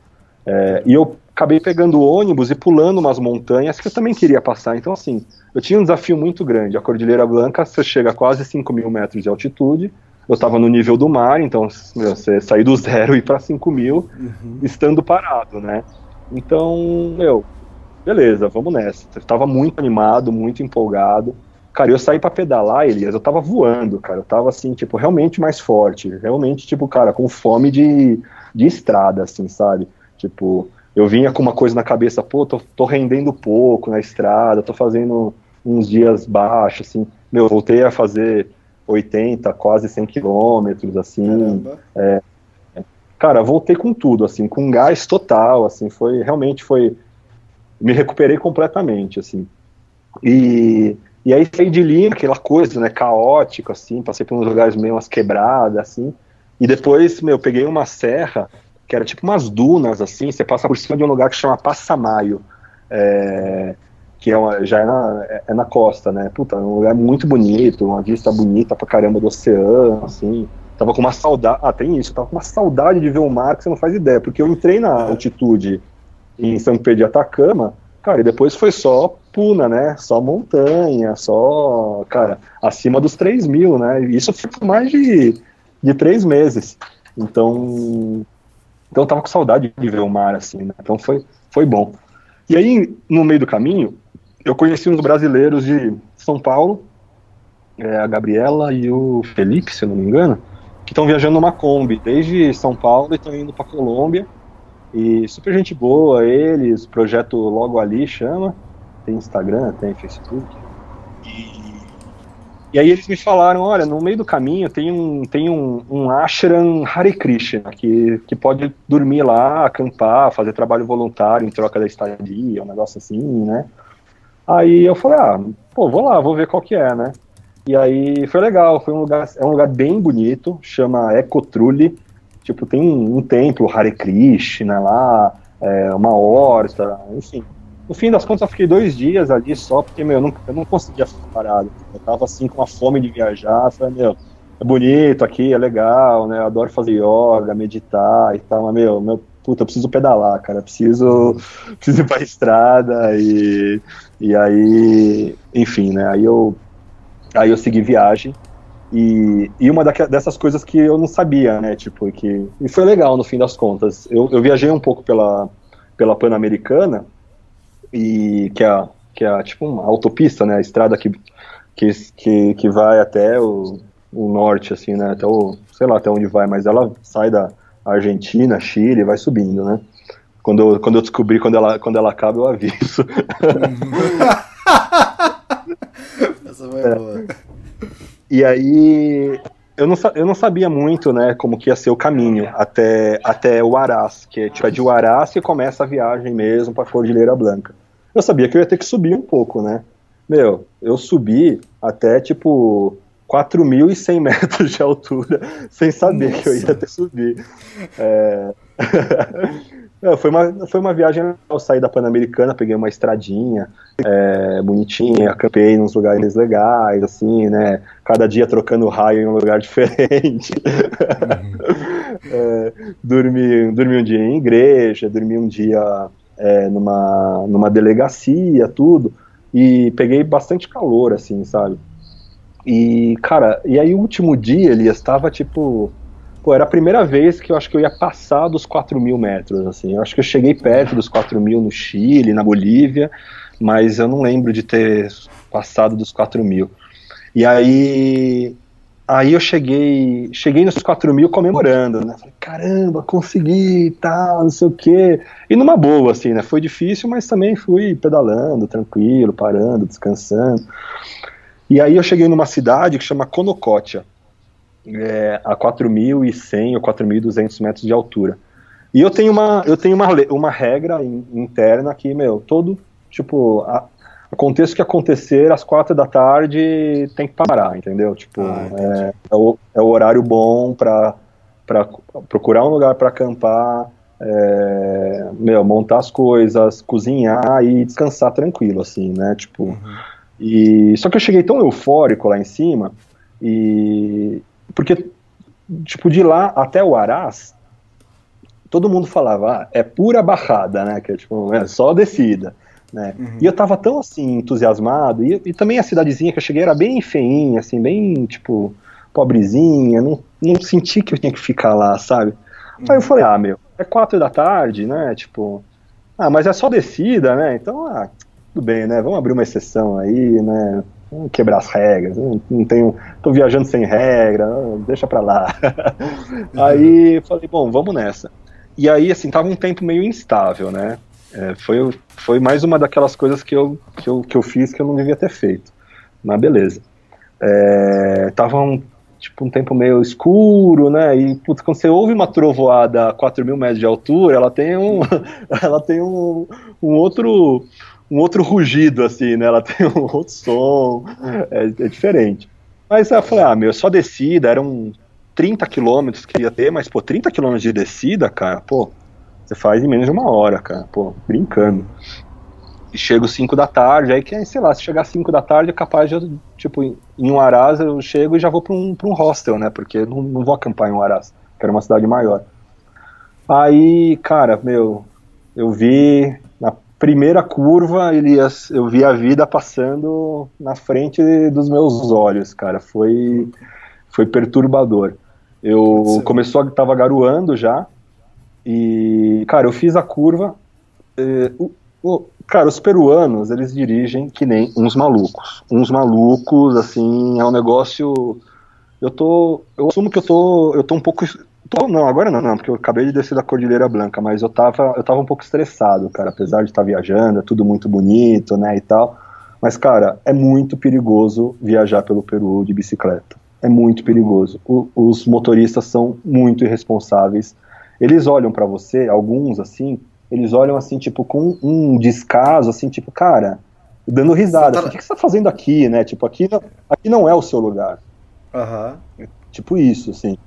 É, e eu acabei pegando ônibus e pulando umas montanhas que eu também queria passar. Então, assim, eu tinha um desafio muito grande. A Cordilheira Blanca, você chega a quase 5 mil metros de altitude. Eu estava no nível do mar, então meu, você sair do zero e ir para 5 mil uhum. estando parado, né? Então, meu, beleza, vamos nessa. Eu estava muito animado, muito empolgado. Cara, eu saí para pedalar, Elias, eu tava voando, cara. Eu tava assim, tipo, realmente mais forte. Realmente, tipo, cara, com fome de, de estrada, assim, sabe? Tipo, eu vinha com uma coisa na cabeça, pô, tô, tô rendendo pouco na estrada, tô fazendo uns dias baixos, assim. Meu, voltei a fazer 80, quase 100 quilômetros, assim. É, cara, voltei com tudo, assim, com gás total, assim, foi, realmente foi, me recuperei completamente, assim. E, e aí saí de Lima, aquela coisa, né, caótica, assim, passei por uns lugares meio umas quebradas, assim, e depois, meu, peguei uma serra, que era tipo umas dunas, assim, você passa por cima de um lugar que chama Passamaio, é, que é uma, já é na, é, na costa, né? Puta, é um lugar muito bonito, uma vista bonita pra caramba do oceano, assim. Tava com uma saudade, ah, tem isso, tava com uma saudade de ver o mar que você não faz ideia, porque eu entrei na altitude em São Pedro de Atacama, cara, e depois foi só puna, né? Só montanha, só, cara, acima dos 3 mil, né? Isso foi por mais de, de três meses. Então, então eu tava com saudade de ver o mar, assim, né? Então foi, foi bom. E aí, no meio do caminho, eu conheci uns brasileiros de São Paulo, é, a Gabriela e o Felipe, se eu não me engano, que estão viajando numa Kombi desde São Paulo e estão indo para Colômbia. E super gente boa, eles, projeto logo ali chama, tem Instagram, tem Facebook. E e aí eles me falaram, olha, no meio do caminho tem um, tem um, um ashram Hare Krishna, que, que pode dormir lá, acampar, fazer trabalho voluntário em troca da estadia, um negócio assim, né? Aí eu falei, ah, pô, vou lá, vou ver qual que é, né? E aí foi legal, foi um lugar, é um lugar bem bonito, chama Ecotrulli, tipo, tem um, um templo Hare Krishna lá, é, uma horta, enfim. No fim das contas, eu fiquei dois dias ali só, porque, meu, eu não, eu não conseguia ficar parado. Eu tava, assim, com uma fome de viajar, falei, meu, é bonito aqui, é legal, né, eu adoro fazer yoga, meditar e tal, mas, meu, meu puta, preciso pedalar, cara, preciso, preciso ir pra estrada e, e aí, enfim, né, aí eu Aí eu segui viagem. E, e uma dessas coisas que eu não sabia, né? Tipo, que. E foi legal no fim das contas. Eu, eu viajei um pouco pela, pela Pan-Americana, e que é, que é tipo uma autopista, né? A estrada que, que, que, que vai até o, o norte, assim, né? Até o. sei lá até onde vai, mas ela sai da Argentina, Chile, vai subindo, né? Quando eu, quando eu descobri quando ela, quando ela acaba, eu aviso. Essa foi é. boa. E aí, eu não, eu não sabia muito, né, como que ia ser o caminho até, até o Arás, que é, tipo, é de Huaraz que começa a viagem mesmo para Cordilheira Blanca. Eu sabia que eu ia ter que subir um pouco, né? Meu, eu subi até, tipo, 4.100 metros de altura, sem saber Nossa. que eu ia ter que subir. É... foi, uma, foi uma viagem, eu saí da Pan-Americana, peguei uma estradinha é, bonitinha, acampei nos lugares legais, assim, né, cada dia trocando raio em um lugar diferente. Uhum. é, dormi, dormi um dia em igreja, dormi um dia é, numa, numa delegacia, tudo, e peguei bastante calor, assim, sabe? E, cara, e aí o último dia, ele estava tipo pô, era a primeira vez que eu acho que eu ia passar dos 4 mil metros, assim. Eu acho que eu cheguei perto dos 4 mil no Chile, na Bolívia, mas eu não lembro de ter passado dos 4 mil. E aí, aí eu cheguei, cheguei nos 4 mil comemorando, né? Falei, caramba, consegui, tal, não sei o quê. E numa boa, assim, né? Foi difícil, mas também fui pedalando, tranquilo, parando, descansando. E aí eu cheguei numa cidade que chama Conocotia é, a 4.100 ou 4.200 metros de altura. E eu tenho uma, eu tenho uma, uma regra interna que, meu, todo, tipo, a, aconteça o que acontecer, às quatro da tarde tem que parar, entendeu? Tipo, ah, é, é, o, é o horário bom para procurar um lugar para acampar, é, meu, montar as coisas, cozinhar e descansar tranquilo, assim, né? Tipo, uhum. E só que eu cheguei tão eufórico lá em cima e, porque, tipo, de lá até o Arás, todo mundo falava, ah, é pura barrada, né? Que é tipo, é só descida. Né? Uhum. E eu tava tão assim, entusiasmado, e, e, também a cidadezinha que eu cheguei era bem feinha, assim, bem, tipo, pobrezinha, não, não senti que eu tinha que ficar lá, sabe? Uhum. Aí eu falei, ah, meu, é quatro da tarde, né? Tipo, ah, mas é só descida, né? Então, ah, tudo bem, né? Vamos abrir uma exceção aí, né? Vamos quebrar as regras, não, não tenho, tô viajando sem regra, deixa pra lá. Aí falei, bom, vamos nessa. E aí, assim, tava um tempo meio instável, né? É, foi, foi mais uma daquelas coisas que eu, que, eu, que eu fiz que eu não devia ter feito. Mas beleza. É, tava um, tipo, um tempo meio escuro, né? E putz, quando você ouve uma trovoada a 4 mil metros de altura, ela tem um, ela tem um, um outro um outro rugido, assim, né? Ela tem um outro som, é, é diferente. Mas eu falei, ah, meu, só descida, eram 30 quilômetros que ia ter, mas, pô, 30 quilômetros de descida, cara, pô, você faz em menos de uma hora, cara, pô, brincando. E chego 5 da tarde, aí que, sei lá, se chegar 5 da tarde é capaz de, tipo, em um Aras eu chego e já vou pra um, pra um hostel, né, porque não, não vou acampar em um Aras, que era uma cidade maior. Aí, cara, meu, eu vi primeira curva, Elias, eu vi a vida passando na frente dos meus olhos, cara. Foi, foi perturbador. Eu Sim. começou, tava garoando já. E, cara, eu fiz a curva. Eh, o, o, cara, os peruanos, eles dirigem que nem uns malucos. Uns malucos, assim, é um negócio. Eu tô. Eu assumo que eu tô. Eu tô um pouco Tô, não, agora não, não, porque eu acabei de descer da Cordilheira Blanca, mas eu tava, eu tava um pouco estressado, cara, apesar de estar viajando, é tudo muito bonito, né, e tal. Mas, cara, é muito perigoso viajar pelo Peru de bicicleta. É muito perigoso. O, os motoristas são muito irresponsáveis. Eles olham para você, alguns assim, eles olham assim, tipo, com um descaso, assim, tipo, cara, dando risada. Tá- Assim, o que, você tá fazendo aqui, né? Tipo, aqui não, aqui não é o seu lugar. Aham. Tipo isso, assim.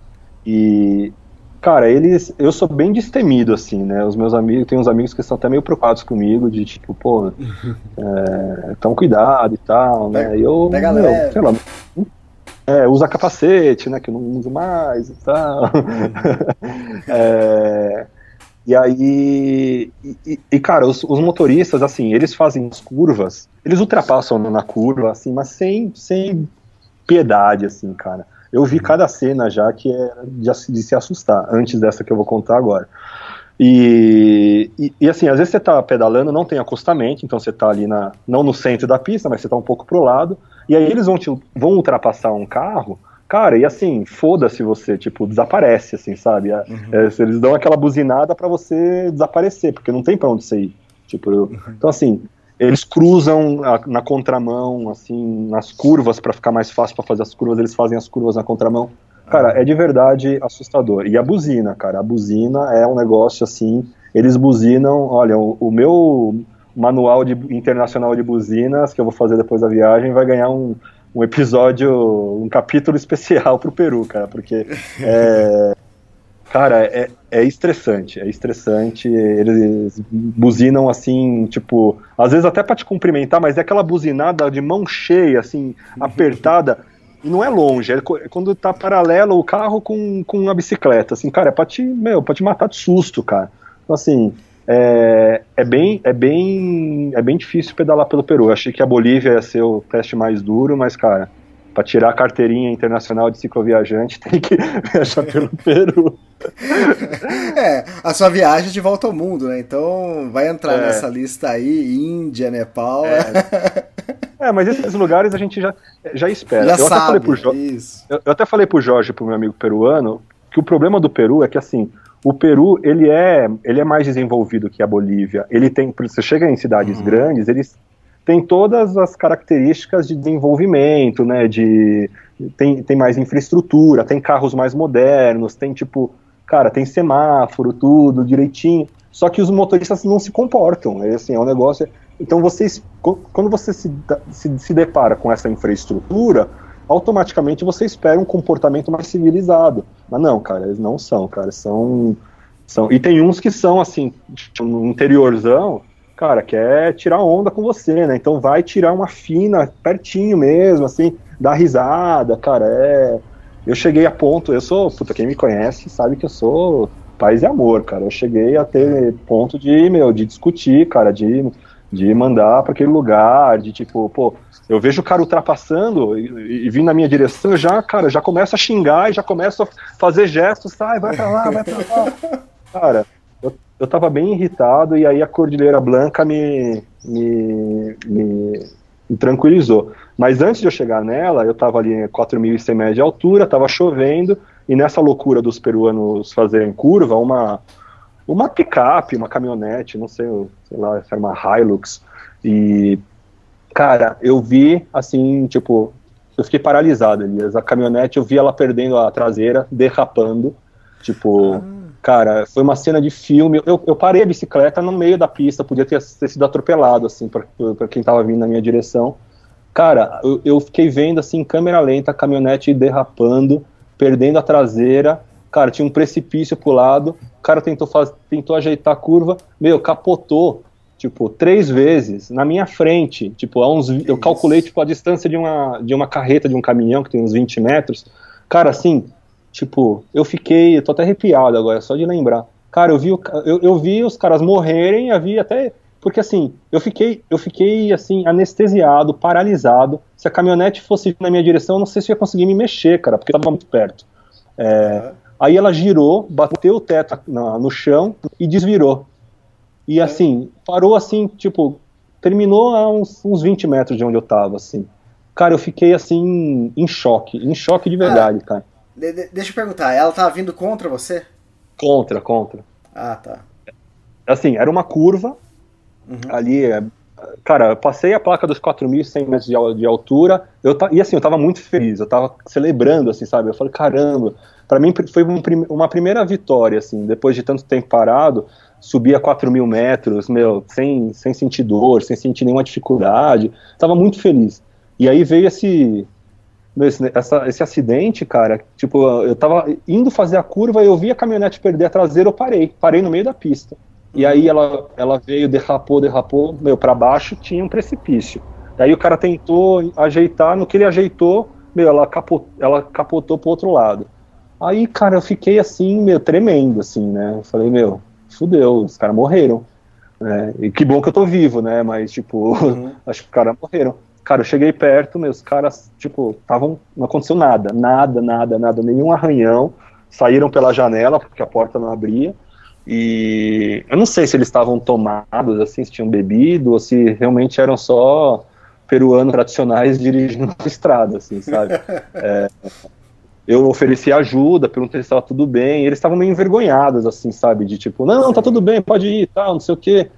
E, cara, eles. Eu sou bem destemido, assim, né? Os meus amigos, tem uns amigos que estão até meio preocupados comigo, de tipo, pô, é, tão cuidado e tal, né? E eu, pega meu, leve. sei lá. É, usa capacete, né? Que eu não uso mais e tal. É, e aí. E, e- e, cara, os, os motoristas, assim, eles fazem as curvas, eles ultrapassam na curva, assim, mas sem, sem piedade, assim, cara. Eu vi cada cena já que é de, de se assustar, antes dessa que eu vou contar agora. E, e, e, assim, às vezes você tá pedalando, não tem acostamento, então você tá ali na, não no centro da pista, mas você tá um pouco pro lado, e aí eles vão, te, vão ultrapassar um carro, cara, e assim, foda-se você, tipo, desaparece, assim, sabe? É, é, eles dão aquela buzinada pra você desaparecer, porque não tem pra onde você ir. Tipo, eu- então assim, eles cruzam a- na contramão, assim, nas curvas, pra ficar mais fácil pra fazer as curvas, eles fazem as curvas na contramão. Cara, é de verdade assustador. E a buzina, cara, a buzina é um negócio assim. Eles buzinam. Olha, o, o meu manual de, internacional de buzinas que eu vou fazer depois da viagem vai ganhar um, um episódio, um capítulo especial pro Peru, cara, porque é, Cara, é, é estressante, é estressante. Eles buzinam assim, tipo, às vezes até pra te cumprimentar, mas é aquela buzinada de mão cheia, assim, apertada. E não é longe, é é quando tá paralelo o carro com, com a bicicleta. Assim, cara, é pra te, meu, pra te matar de susto, cara. Então, assim, é, é, bem, é, bem, é bem difícil pedalar pelo Peru. Eu achei que a Bolívia ia ser o teste mais duro, mas, cara, pra tirar a carteirinha internacional de cicloviajante tem que viajar pelo Peru. É, a sua viagem de volta ao mundo, né? Então vai entrar É. nessa lista aí, Índia, Nepal. É, mas esses lugares a gente já, já espera. Já eu, até falei sabe. pro Jo- Isso. eu, eu até falei pro Jorge, pro meu amigo peruano, que o problema do Peru é que assim, o Peru ele é, ele é mais desenvolvido que a Bolívia. Ele tem, você chega em cidades grandes, eles têm todas as características de desenvolvimento, né? De tem, tem mais infraestrutura, tem carros mais modernos, tem tipo, cara, tem semáforo, tudo direitinho. Só que os motoristas não se comportam. É assim, é um negócio. Então vocês, qu- quando você se, se, se depara com essa infraestrutura, automaticamente você espera um comportamento mais civilizado. Mas não, cara, eles não são, cara, são, são e tem uns que são assim, no interiorzão, cara, quer tirar onda com você, né? Então vai tirar uma fina pertinho mesmo, assim, dar risada, cara, é eu cheguei a ponto, eu sou, puta, quem me conhece sabe que eu sou paz e amor, cara. Eu cheguei a ter ponto de, meu, de discutir, cara, de, de mandar para aquele lugar, de tipo, pô, eu vejo o cara ultrapassando e, e vindo na minha direção, já, cara, já começo a xingar e já começo a fazer gestos, sai, vai pra lá, vai pra lá. Cara, eu, tava bem irritado e aí a Cordilheira Blanca me, me, me, me tranquilizou. Mas antes de eu chegar nela, eu tava ali em 4.100 metros de altura, tava chovendo, e nessa loucura dos peruanos fazerem curva, uma, uma picape, uma caminhonete, não sei, sei lá, se era uma Hilux, e, cara, eu vi, assim, tipo, eu fiquei paralisado, Elias, a caminhonete, eu vi ela perdendo a traseira, derrapando, tipo, cara, foi uma cena de filme, eu, eu parei a bicicleta no meio da pista, podia ter, ter sido atropelado, assim, pra, pra quem tava vindo na minha direção, cara, eu, eu fiquei vendo, assim, em câmera lenta, a caminhonete derrapando, perdendo a traseira, cara, tinha um precipício pro lado, o cara tentou, faz, tentou ajeitar a curva, meu, capotou, tipo, três vezes na minha frente, tipo, a uns, eu calculei, tipo, a distância de uma, de uma carreta, de um caminhão, que tem uns 20 metros, cara, assim, tipo, eu fiquei, eu tô até arrepiado agora, só de lembrar, cara, eu vi, eu, eu vi os caras morrerem, eu vi até, porque assim, eu fiquei, eu fiquei, assim, anestesiado, paralisado, se a caminhonete fosse na minha direção, eu não sei se eu ia conseguir me mexer, cara, porque eu tava muito perto, é, Aí ela girou, bateu o teto na- no chão e desvirou. E assim, parou assim, tipo, terminou a uns, uns 20 metros de onde eu tava, assim. Cara, eu fiquei assim, em choque, em choque de verdade, cara. De- de- deixa eu perguntar, ela tava vindo contra você? Contra, contra. Ah, tá. Assim, era uma curva, ali, é, cara, eu passei a placa dos 4.100 metros de, de altura, eu ta- e assim, eu tava muito feliz, eu tava celebrando, assim, sabe? Eu falei, caramba, para mim foi um uma primeira vitória, assim, depois de tanto tempo parado, subia 4 mil metros, meu, sem, sem sentir dor, sem sentir nenhuma dificuldade, tava muito feliz. E aí veio esse, esse, essa, esse acidente, cara, tipo, eu tava indo fazer a curva, eu vi a caminhonete perder a traseira, eu parei, parei no meio da pista. E aí ela, ela veio, derrapou, derrapou, meu, para baixo tinha um precipício. Daí o cara tentou ajeitar, no que ele ajeitou, meu, ela, capot, ela capotou pro outro lado. Aí, cara, eu fiquei assim, meu, tremendo, assim, né? Eu falei, meu, fudeu, os caras morreram. Né? E que bom que eu tô vivo, né? Mas, tipo, uhum. acho que os caras morreram. Cara, eu cheguei perto, meus caras, tipo, estavam. Não aconteceu nada, nada, nada, nada, nenhum arranhão. Saíram pela janela, porque a porta não abria. E eu não sei se eles estavam tomados, assim, se tinham bebido, ou se realmente eram só peruanos tradicionais dirigindo na estrada, assim, sabe? É, eu ofereci ajuda, perguntei se estava tudo bem, e eles estavam meio envergonhados, assim, sabe? De tipo, não, tá tudo bem, pode ir, tal, não sei o quê.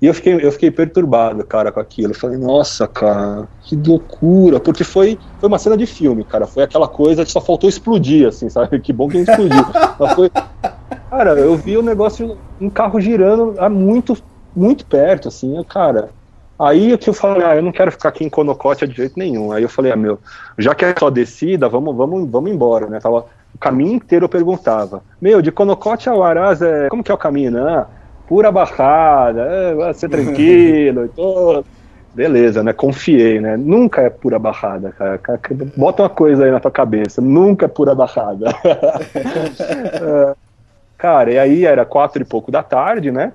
E eu fiquei, eu fiquei perturbado, cara, com aquilo. Eu falei, nossa, cara, que loucura. Porque foi, foi uma cena de filme, cara. Foi aquela coisa que só faltou explodir, assim, sabe? Que bom que não explodiu. Foi. Cara, eu vi o negócio, um carro girando a muito, muito perto, assim, cara. Aí que eu falei, ah, eu não quero ficar aqui em Conocote de jeito nenhum. Aí eu falei, ah, meu, já que é só descida, vamos, vamos, vamos embora, né? Tava, o caminho inteiro eu perguntava, meu, de Conocote ao Araz, é, como que é o caminho? Não, pura barrada, é, vai ser tranquilo e. Beleza, né? Confiei, né? Nunca é pura barrada, cara. Bota uma coisa aí na tua cabeça, nunca é pura barrada. É, cara, e aí era quatro e pouco da tarde, né?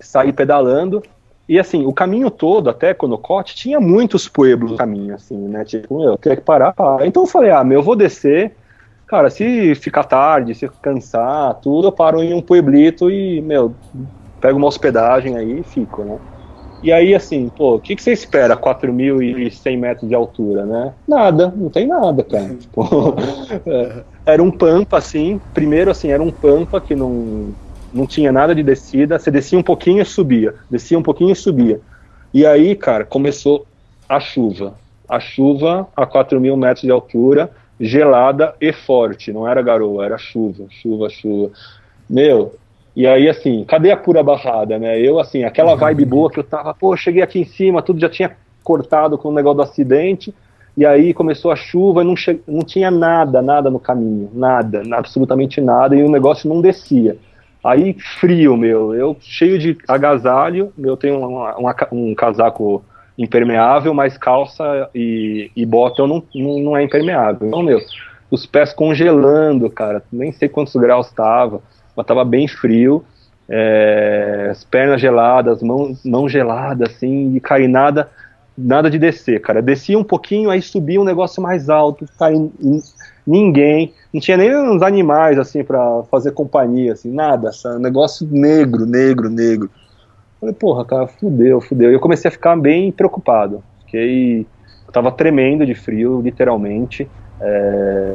Saí pedalando, e assim, o caminho todo, até Conocote, tinha muitos pueblos no caminho, assim, né? Tipo, eu queria que parar, parar. Então eu falei, ah, meu, eu vou descer. Cara, se ficar tarde, se cansar, tudo, eu paro em um pueblito e, meu, pego uma hospedagem aí e fico, né? E aí, assim, pô, o que, que você espera 4.100 metros de altura, né? Nada, não tem nada, cara. tipo, é, era um pampa, assim, primeiro, assim, era um pampa que não não tinha nada de descida, você descia um pouquinho e subia, descia um pouquinho e subia. E aí, cara, começou a chuva. A chuva a 4 mil metros de altura, gelada e forte, não era garoa, era chuva, chuva, chuva. Meu, e aí, assim, cadê a pura barrada, né? Eu, assim, aquela vibe boa que eu tava, pô, cheguei aqui em cima, tudo já tinha cortado com o negócio do acidente, e aí começou a chuva e não, não tinha nada, nada no caminho, nada, absolutamente nada, e o negócio não descia. Aí, frio, meu, eu cheio de agasalho, eu tenho uma, uma, um casaco impermeável, mas calça e, e bota não, não, não, é impermeável. Então, meu, os pés congelando, cara, nem sei quantos graus estava, mas tava bem frio, é, as pernas geladas, mão, mão gelada, assim, e cair nada, nada de descer, cara. Descia um pouquinho, aí subia um negócio mais alto, cair, ninguém, não tinha nem uns animais assim para fazer companhia, assim, nada, sabe? Um negócio negro, negro, negro. Falei, porra, cara, fudeu, fudeu. E eu comecei a ficar bem preocupado. Fiquei. Eu tava tremendo de frio, literalmente. É,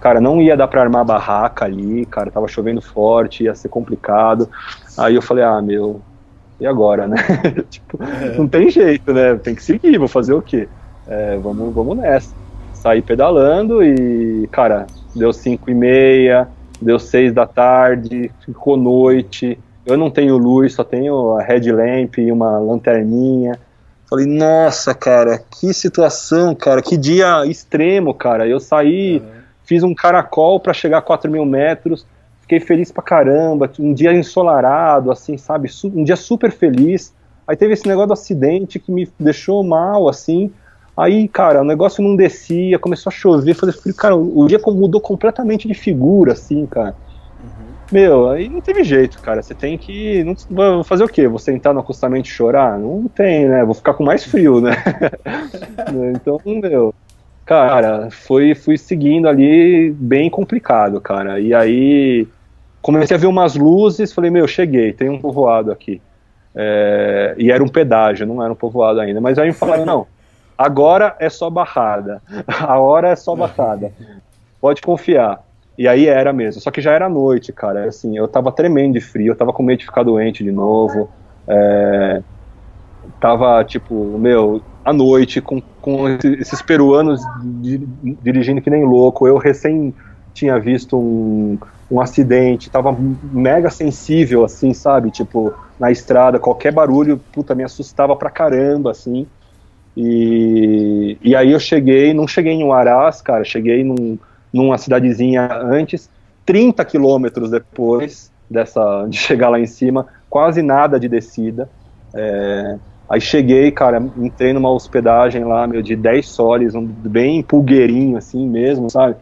cara, não ia dar pra armar barraca ali, cara, tava chovendo forte, ia ser complicado. Aí eu falei, ah, meu, e agora, né? tipo, não tem jeito, né? Tem que seguir, vou fazer o quê? É, vamos, vamos nessa saí pedalando e, cara, deu 5 e meia, deu 6 da tarde, ficou noite. Eu não tenho luz, só tenho a headlamp e uma lanterninha. Falei, nossa, cara, que situação, cara, que dia extremo, cara. Eu saí, uhum. fiz um caracol para chegar a 4 mil metros, fiquei feliz pra caramba, um dia ensolarado, assim, sabe, um dia super feliz. Aí teve esse negócio do acidente que me deixou mal, assim. Aí, cara, o negócio não descia, começou a chover, falei, cara, o dia mudou completamente de figura, assim, cara. Meu, aí não teve jeito, cara. Você tem que. Não, fazer o quê? Você sentar no acostamento e chorar? Não tem, né? Vou ficar com mais frio, né? então, meu. Cara, foi, fui seguindo ali bem complicado, cara. E aí comecei a ver umas luzes, falei, meu, cheguei, tem um povoado aqui. É, e era um pedágio, não era um povoado ainda. Mas aí me falaram, não Agora é só barrada. A hora é só barrada. Pode confiar. E aí era mesmo. Só que já era noite, cara. Assim, eu tava tremendo de frio, eu tava com medo de ficar doente de novo. É, tava, tipo, meu, à noite, com, com esses peruanos dirigindo que nem louco. Eu recém tinha visto um, um acidente, tava mega sensível, assim, sabe? Tipo, na estrada, qualquer barulho, puta, me assustava pra caramba, assim. E, e aí eu cheguei, não cheguei em Huaraz, cara, cheguei num, numa cidadezinha antes, 30 quilômetros depois dessa de chegar lá em cima, quase nada de descida. É, aí cheguei, cara, entrei numa hospedagem lá, meu, de 10 soles, um, bem pulgueirinho, assim mesmo, sabe?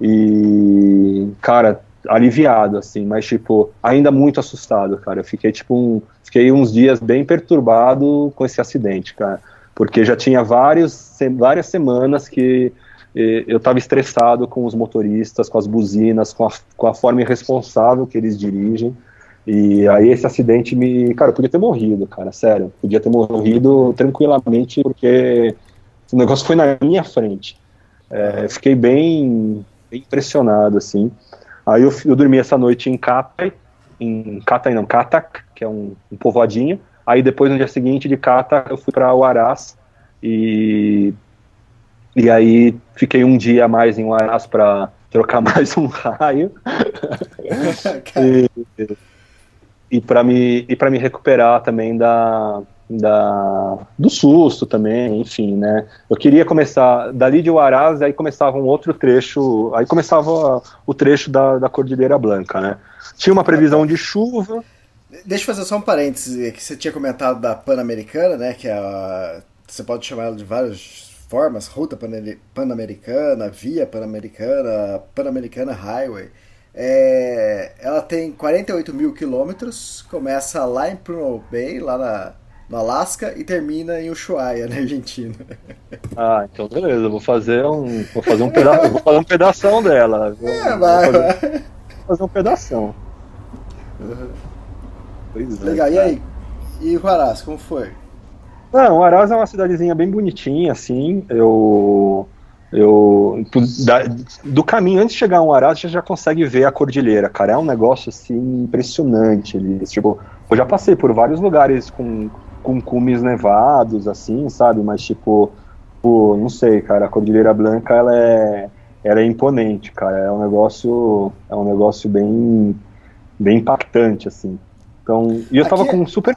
E, cara, aliviado, assim, mas, tipo, ainda muito assustado, cara. Eu fiquei, tipo, um, fiquei uns dias bem perturbado com esse acidente, cara porque já tinha vários, várias semanas que eu estava estressado com os motoristas, com as buzinas, com a, com a forma irresponsável que eles dirigem. E aí esse acidente me. Cara, eu podia ter morrido, cara, sério. Podia ter morrido tranquilamente, porque o negócio foi na minha frente. É, fiquei bem, bem, impressionado, assim. Aí eu, eu dormi essa noite em Katai, em Katai não, Katak, que é um, um povoadinho. Aí depois, no dia seguinte, de Cata, eu fui para Huaraz e, e aí fiquei um dia a mais em Huaraz para trocar mais um raio. E, e para me e me recuperar também da, da do susto também, enfim, né? Eu queria começar dali de Huaraz, aí começava um outro trecho, aí começava o trecho da, da Cordilheira Blanca, né? Tinha uma previsão de chuva, Deixa eu fazer só um parêntese, que você tinha comentado da Pan-Americana, né, que é a, você pode chamar ela de várias formas, ruta pan-americana, via pan-americana, pan-americana highway. É, ela tem 48 mil quilômetros, começa lá em Pruno Bay, lá na, no Alasca, e termina em Ushuaia, na Argentina. Ah, então beleza, vou fazer um, vou fazer um pedaço, vou fazer um pedação dela. Vou, é, vai, vou fazer, vai. fazer um pedação. Uhum. Pois é, Legal, é, e aí? E o Aras, como foi? Não, o Aras é uma cidadezinha bem bonitinha, assim. Eu. Eu, da, do caminho, antes de chegar a um Aras, você já consegue ver a cordilheira, cara. É um negócio assim impressionante. Ele, tipo, eu já passei por vários lugares com, com cumes nevados, assim, sabe? Mas, tipo, pô, não sei, cara, a Cordilheira Blanca ela é, ela é imponente, cara. É um negócio, é um negócio bem, bem impactante, assim. Então, e eu estava com super.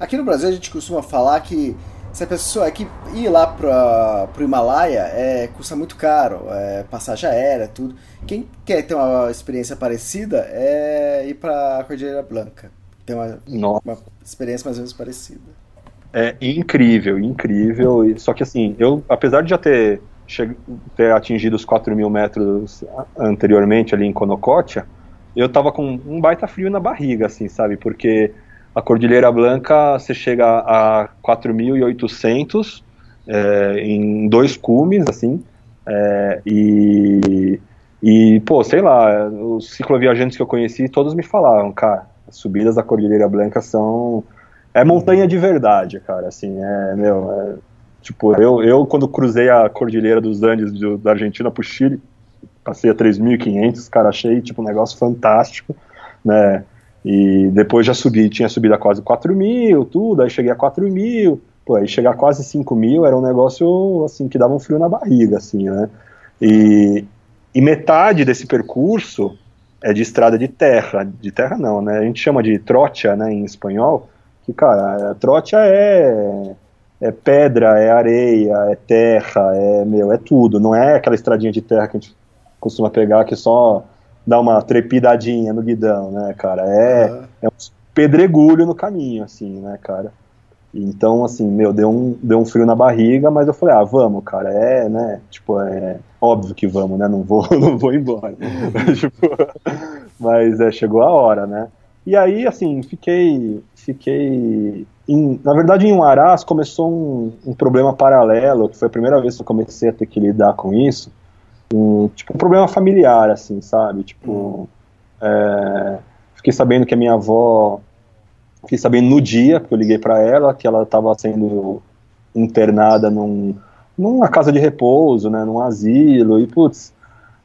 Aqui no Brasil a gente costuma falar que se a pessoa aqui ir lá para o Himalaia é, custa muito caro, é, passagem aérea, tudo. Quem quer ter uma experiência parecida é ir para a Cordilheira Blanca. Tem uma, uma, experiência mais ou menos parecida. É incrível, incrível. Só que assim, eu, apesar de já ter, ter atingido os 4 mil metros anteriormente ali em Conocotia, eu tava com um baita frio na barriga, assim, sabe? Porque a Cordilheira Blanca você chega a 4.800 é, em dois cumes, assim, é, e, e, pô, sei lá, os cicloviajantes que eu conheci, todos me falaram, cara, as subidas da Cordilheira Blanca são... É montanha de verdade, cara, assim, é, meu, é, tipo, eu, eu quando cruzei a Cordilheira dos Andes do, da Argentina pro Chile, passei a 3.500, cara, achei tipo um negócio fantástico, né? E depois já subi, tinha subido a quase 4 mil, tudo, aí cheguei a 4 mil, pô, aí chegar a quase 5 mil era um negócio, assim, que dava um frio na barriga, assim, né? E, e metade desse percurso é de estrada de terra, de terra não, né? A gente chama de trocha, né, em espanhol, que, cara, trocha é é pedra, é areia, é terra, é meu, é tudo. Não é aquela estradinha de terra que a gente costuma pegar que só dá uma trepidadinha no guidão, né, cara? É, uhum. é um pedregulho no caminho, assim, né, cara? Então, assim, meu, deu um, deu um frio na barriga, mas eu falei, ah, vamos, cara, é, né, tipo, é óbvio que vamos, né, não vou, não vou embora. tipo, mas é, chegou a hora, né? E aí, assim, fiquei, fiquei, em, na verdade, em Uarás começou um, um problema paralelo, que foi a primeira vez que eu comecei a ter que lidar com isso, um, tipo, um problema familiar, assim, sabe? Tipo, hum. é, fiquei sabendo que a minha avó, fiquei sabendo no dia, porque eu liguei para ela, que ela estava sendo internada num, numa casa de repouso, né, num asilo, e putz,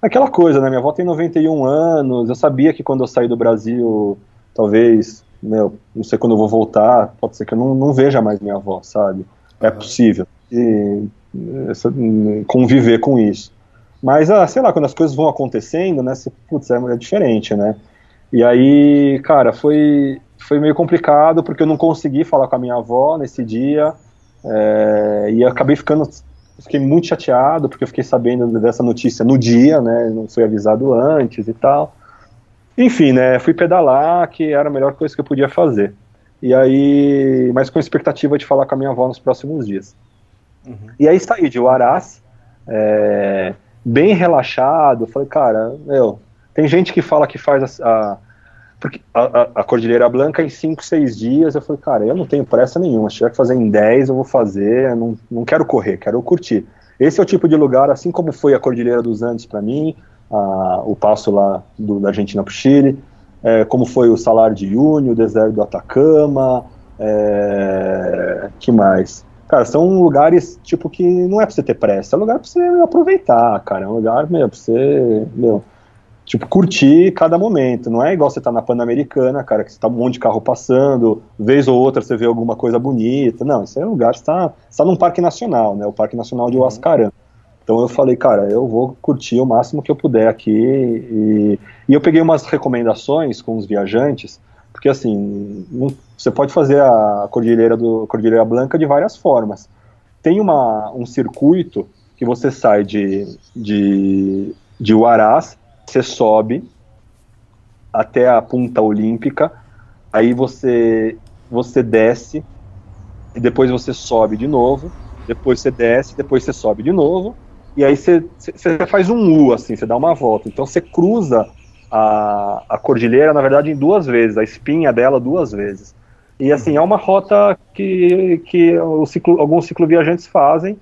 aquela coisa, né, minha avó tem 91 anos, eu sabia que quando eu sair do Brasil, talvez, meu, não sei quando eu vou voltar, pode ser que eu não, não veja mais minha avó, sabe? É possível. E, essa, conviver com isso. Mas, ah, sei lá, quando as coisas vão acontecendo, né, você, putz, é, é diferente, né? E aí, cara, foi, foi meio complicado porque eu não consegui falar com a minha avó nesse dia é, e acabei ficando fiquei muito chateado porque eu fiquei sabendo dessa notícia no dia, né? Não fui avisado antes e tal. Enfim, né? Fui pedalar, que era a melhor coisa que eu podia fazer. E aí, mas com expectativa de falar com a minha avó nos próximos dias. Uhum. E aí saí de Huaraz, é, bem relaxado. Falei, cara, meu, tem gente que fala que faz a, a a, Cordilheira Blanca em 5, 6 dias, eu falei, cara, eu não tenho pressa nenhuma, se tiver que fazer em 10, eu vou fazer, não, não quero correr, quero curtir. Esse é o tipo de lugar, assim como foi a Cordilheira dos Andes para mim, a, o passo lá do, da Argentina para o Chile, é, como foi o Salário de Uyuni, o deserto do Atacama, é, que mais? Cara, são lugares, tipo, que não é pra você ter pressa, é lugar pra você aproveitar, cara, é um lugar, meu, pra você, meu, tipo, curtir cada momento. Não é igual você tá na Pan-Americana, cara, que você tá um monte de carro passando, vez ou outra você vê alguma coisa bonita. Não, esse é um lugar que está tá num parque nacional, né? O Parque Nacional de Huascarán. Então eu falei, cara, eu vou curtir o máximo que eu puder aqui. E, e eu peguei umas recomendações com os viajantes, porque assim, você pode fazer a Cordilheira do Cordilheira Blanca de várias formas. Tem uma, um circuito que você sai de, de, de Huaraz você sobe até a Punta Olímpica, aí você você desce e depois você sobe de novo, depois você desce, depois você sobe de novo, e aí você, você faz um U, assim, você dá uma volta. Então você cruza a, a cordilheira, na verdade, em duas vezes, a espinha dela duas vezes. E assim, é uma rota que, que o ciclo, alguns cicloviajantes fazem,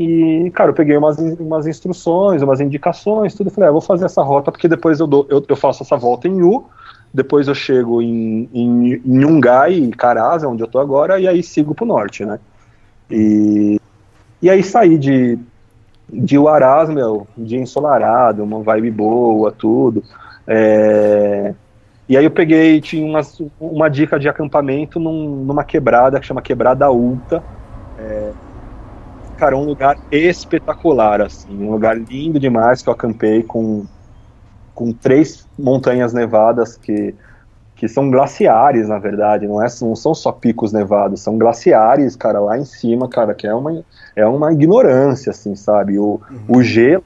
e, cara, eu peguei umas, umas instruções, umas indicações, tudo. Falei, ah, vou fazer essa rota porque depois eu, dou, eu, eu faço essa volta em U, depois eu chego em, em, em em Caraz, onde eu tô agora, e aí sigo pro norte, né? E, e aí saí de, de Uaraz, meu, dia ensolarado, uma vibe boa, tudo. É, e aí eu peguei, tinha umas, uma dica de acampamento num, numa quebrada que chama Quebrada Ulta, é, cara, um lugar espetacular, assim, um lugar lindo demais que eu acampei com, com três montanhas nevadas que, que são glaciares, na verdade, não, é, não são só picos nevados, são glaciares, cara, lá em cima, cara, que é uma, é uma ignorância, assim, sabe? O, uhum. o gelo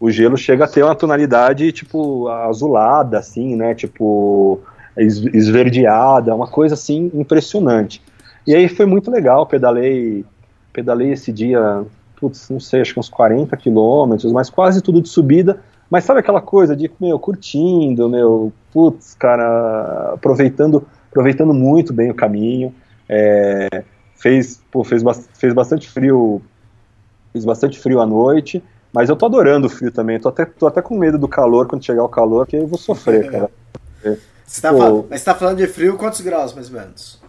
o gelo chega a ter uma tonalidade, tipo, azulada, assim, né, tipo, esverdeada, uma coisa, assim, impressionante. E aí foi muito legal, pedalei pedalei esse dia, putz, não sei, acho que uns 40 quilômetros, mas quase tudo de subida. Mas sabe aquela coisa de, meu, curtindo, meu, putz, cara, aproveitando, aproveitando muito bem o caminho. É, fez, pô, fez, fez bastante frio, fez bastante frio à noite, mas eu tô adorando o frio também. Tô até, tô até com medo do calor quando chegar o calor, que eu vou sofrer, cara. Você tá falando, mas você tá falando de frio, quantos graus mais ou menos?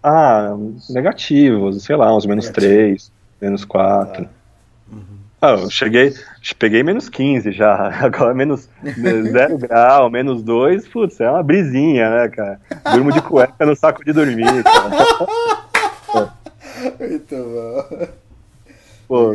Ah, negativos, sei lá, uns menos Negativo. 3, menos 4. Ah. Uhum. Ah, eu cheguei, peguei menos 15 já, agora menos 0 grau, menos 2, putz, é uma brisinha, né, cara? Durmo de cueca no saco de dormir, cara. Muito bom. Pô,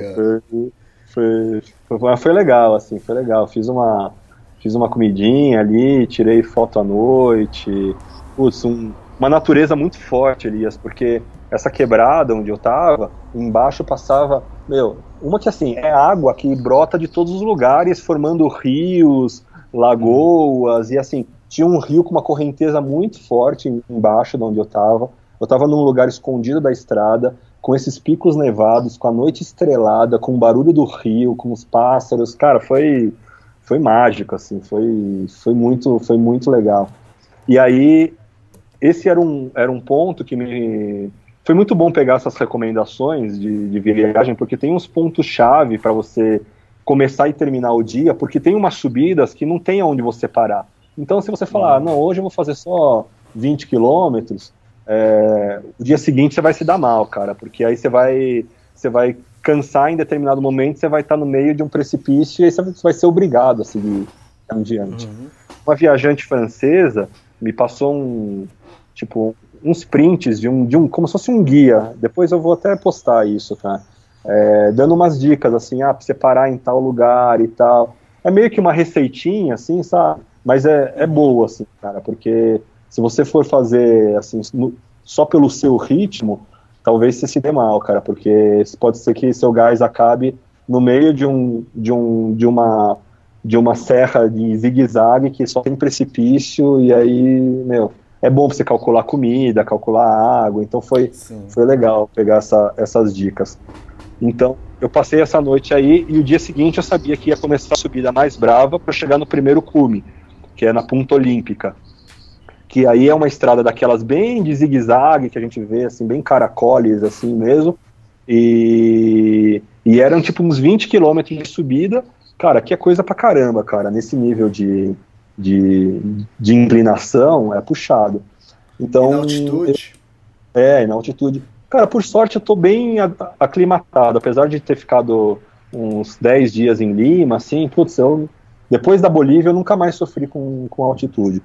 foi, foi, foi, legal, assim, foi legal. Fiz uma, fiz uma comidinha ali, tirei foto à noite, putz, um uma natureza muito forte, Elias, porque essa quebrada onde eu tava, embaixo passava, meu, uma que assim, é água que brota de todos os lugares, formando rios, lagoas, e assim, tinha um rio com uma correnteza muito forte embaixo de onde eu tava. Eu tava num lugar escondido da estrada, com esses picos nevados, com a noite estrelada, com o barulho do rio, com os pássaros, cara, foi foi mágico assim, foi foi muito foi muito legal. E aí esse era um, era um ponto que me. Foi muito bom pegar essas recomendações de, de viagem, porque tem uns pontos-chave para você começar e terminar o dia, porque tem umas subidas que não tem aonde você parar. Então, se você falar, ah, não, hoje eu vou fazer só 20 quilômetros, é, o dia seguinte você vai se dar mal, cara, porque aí você vai, você vai cansar em determinado momento, você vai estar no meio de um precipício e aí você vai ser obrigado a seguir adiante. Uhum. Uma viajante francesa me passou um, tipo, uns prints de um, de um, como se fosse um guia. Depois eu vou até postar isso, tá? é, dando umas dicas, assim, ah, pra você parar em tal lugar e tal. É meio que uma receitinha, assim, sabe? Mas é, é boa, assim, cara, porque se você for fazer, assim, no, só pelo seu ritmo, talvez você se dê mal, cara, porque pode ser que seu gás acabe no meio de um, de um, de uma, de uma serra de zigue-zague que só tem precipício e aí, meu, é bom você calcular comida, calcular água, então foi, foi legal pegar essa, essas dicas. Então, eu passei essa noite aí e o dia seguinte eu sabia que ia começar a subida mais brava para chegar no primeiro cume, que é na Punta Olímpica. Que aí é uma estrada daquelas bem de zigue-zague, que a gente vê, assim, bem caracoles, assim mesmo. E, e eram tipo uns 20 quilômetros de subida. Cara, que é coisa pra caramba, cara, nesse nível de, de, de inclinação é puxado. Então, e na altitude? É, na altitude. Cara, por sorte eu tô bem aclimatado, apesar de ter ficado uns 10 dias em Lima, assim, putz, eu, depois da Bolívia eu nunca mais sofri com, com altitude.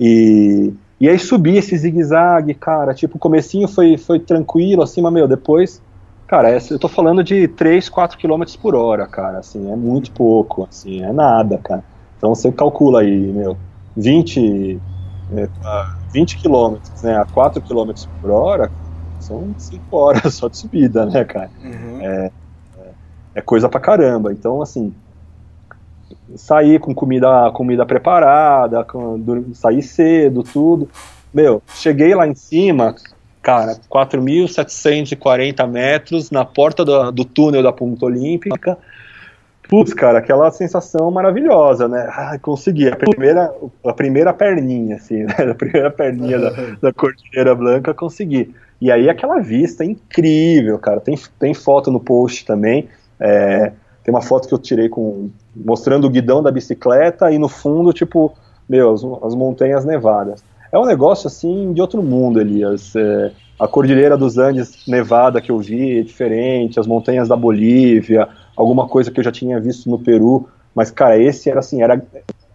E, e aí subi esse zigue-zague, cara, tipo, o comecinho foi, foi tranquilo, assim, mas, meu, depois, cara, eu tô falando de 3, 4 km por hora, cara, assim, é muito pouco, assim, é nada, cara. Então você calcula aí, meu, 20, é, 20 km, né, a 4 km por hora, são 5 horas só de subida, né, cara? Uhum. É, é, é, coisa pra caramba. Então, assim, sair com comida, comida preparada, com, sair cedo, tudo. Meu, cheguei lá em cima, cara, 4.740 metros na porta do, do túnel da Ponta Olímpica. Putz, cara, aquela sensação maravilhosa, né? Ah, consegui. A primeira, a primeira perninha, assim, né? A primeira perninha da, da Cordilheira Blanca, consegui. E aí aquela vista incrível, cara. Tem, tem foto no post também. É, tem uma foto que eu tirei com mostrando o guidão da bicicleta e no fundo, tipo, meu, as, as montanhas nevadas. É um negócio assim de outro mundo, Elias. É, a Cordilheira dos Andes nevada que eu vi é diferente, as montanhas da Bolívia, alguma coisa que eu já tinha visto no Peru. Mas, cara, esse era assim, era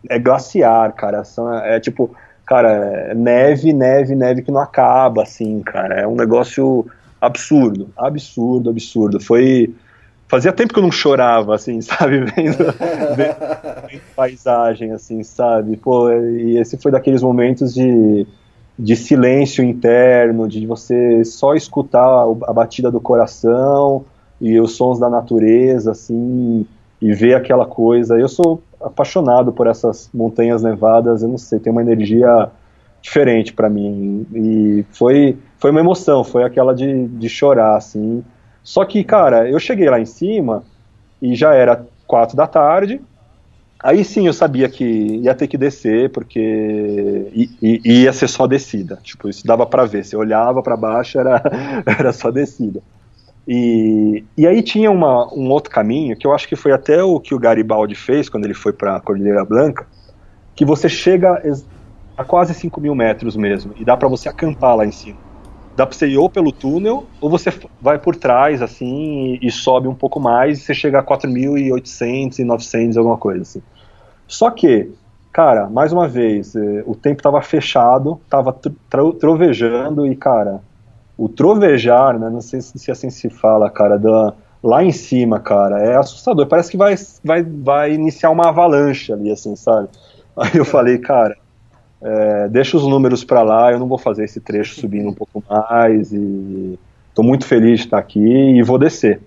é glaciar, cara. São, é tipo, cara, neve, neve, neve que não acaba, assim, cara. É um negócio absurdo, absurdo, absurdo. Foi. Fazia tempo que eu não chorava, assim, sabe? Vendo, vendo, paisagem, assim, sabe? Pô, e esse foi daqueles momentos de, de silêncio interno, de você só escutar a batida do coração e os sons da natureza, assim, e ver aquela coisa. Eu sou apaixonado por essas montanhas nevadas, eu não sei, tem uma energia diferente para mim. E foi, foi uma emoção, foi aquela de, de chorar, assim. Só que, cara, eu cheguei lá em cima e já era quatro da tarde. Aí sim eu sabia que ia ter que descer, porque ia ser só descida. Tipo, isso dava para ver. Se olhava para baixo, era, era só descida. E, e aí tinha uma, um outro caminho, que eu acho que foi até o que o Garibaldi fez quando ele foi para a Cordilheira Blanca, que você chega a quase 5 mil metros mesmo, e dá para você acampar lá em cima. Dá para você ir ou pelo túnel, ou você vai por trás, assim, e, e sobe um pouco mais, e você chega a 4.800 e 900, alguma coisa assim. Só que, cara, mais uma vez, eh, o tempo estava fechado, estava trovejando, e, cara, o trovejar, né, não sei se assim se fala, cara, da, lá em cima, cara, é assustador. Parece que vai, vai, vai iniciar uma avalanche ali, assim, sabe? Aí eu falei, cara, é, deixa os números para lá, eu não vou fazer esse trecho subindo um pouco mais e estou muito feliz de estar aqui e vou descer.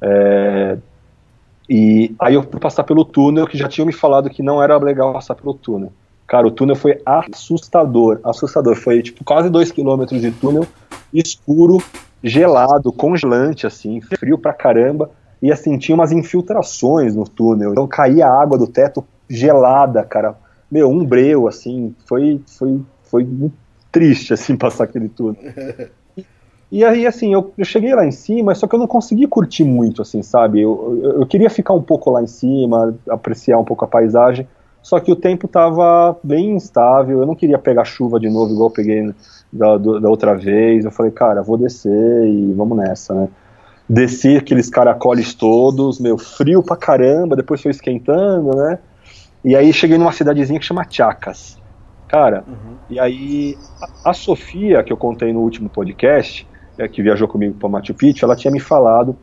É, e aí eu fui passar pelo túnel, que já tinham me falado que não era legal passar pelo túnel. Cara, o túnel foi assustador, assustador. Foi tipo quase dois quilômetros de túnel, escuro, gelado, congelante, assim, frio pra caramba. E assim, tinha umas infiltrações no túnel. Então caía água do teto gelada, cara. Meu, um breu, assim. Foi, foi, foi triste, assim, passar aquele túnel. E aí, assim, eu, eu, cheguei lá em cima, só que eu não consegui curtir muito, assim, sabe? Eu, eu, eu, queria ficar um pouco lá em cima, apreciar um pouco a paisagem, só que o tempo estava bem instável, eu não queria pegar chuva de novo, igual eu peguei da, da outra vez. Eu falei, cara, vou descer e vamos nessa, né? Desci aqueles caracoles todos, meu, frio pra caramba, depois foi esquentando, né? E aí cheguei numa cidadezinha que chama Chacas. Cara, uhum. e aí a, Sofia, que eu contei no último podcast, é, que viajou comigo para Machu Picchu, ela tinha me falado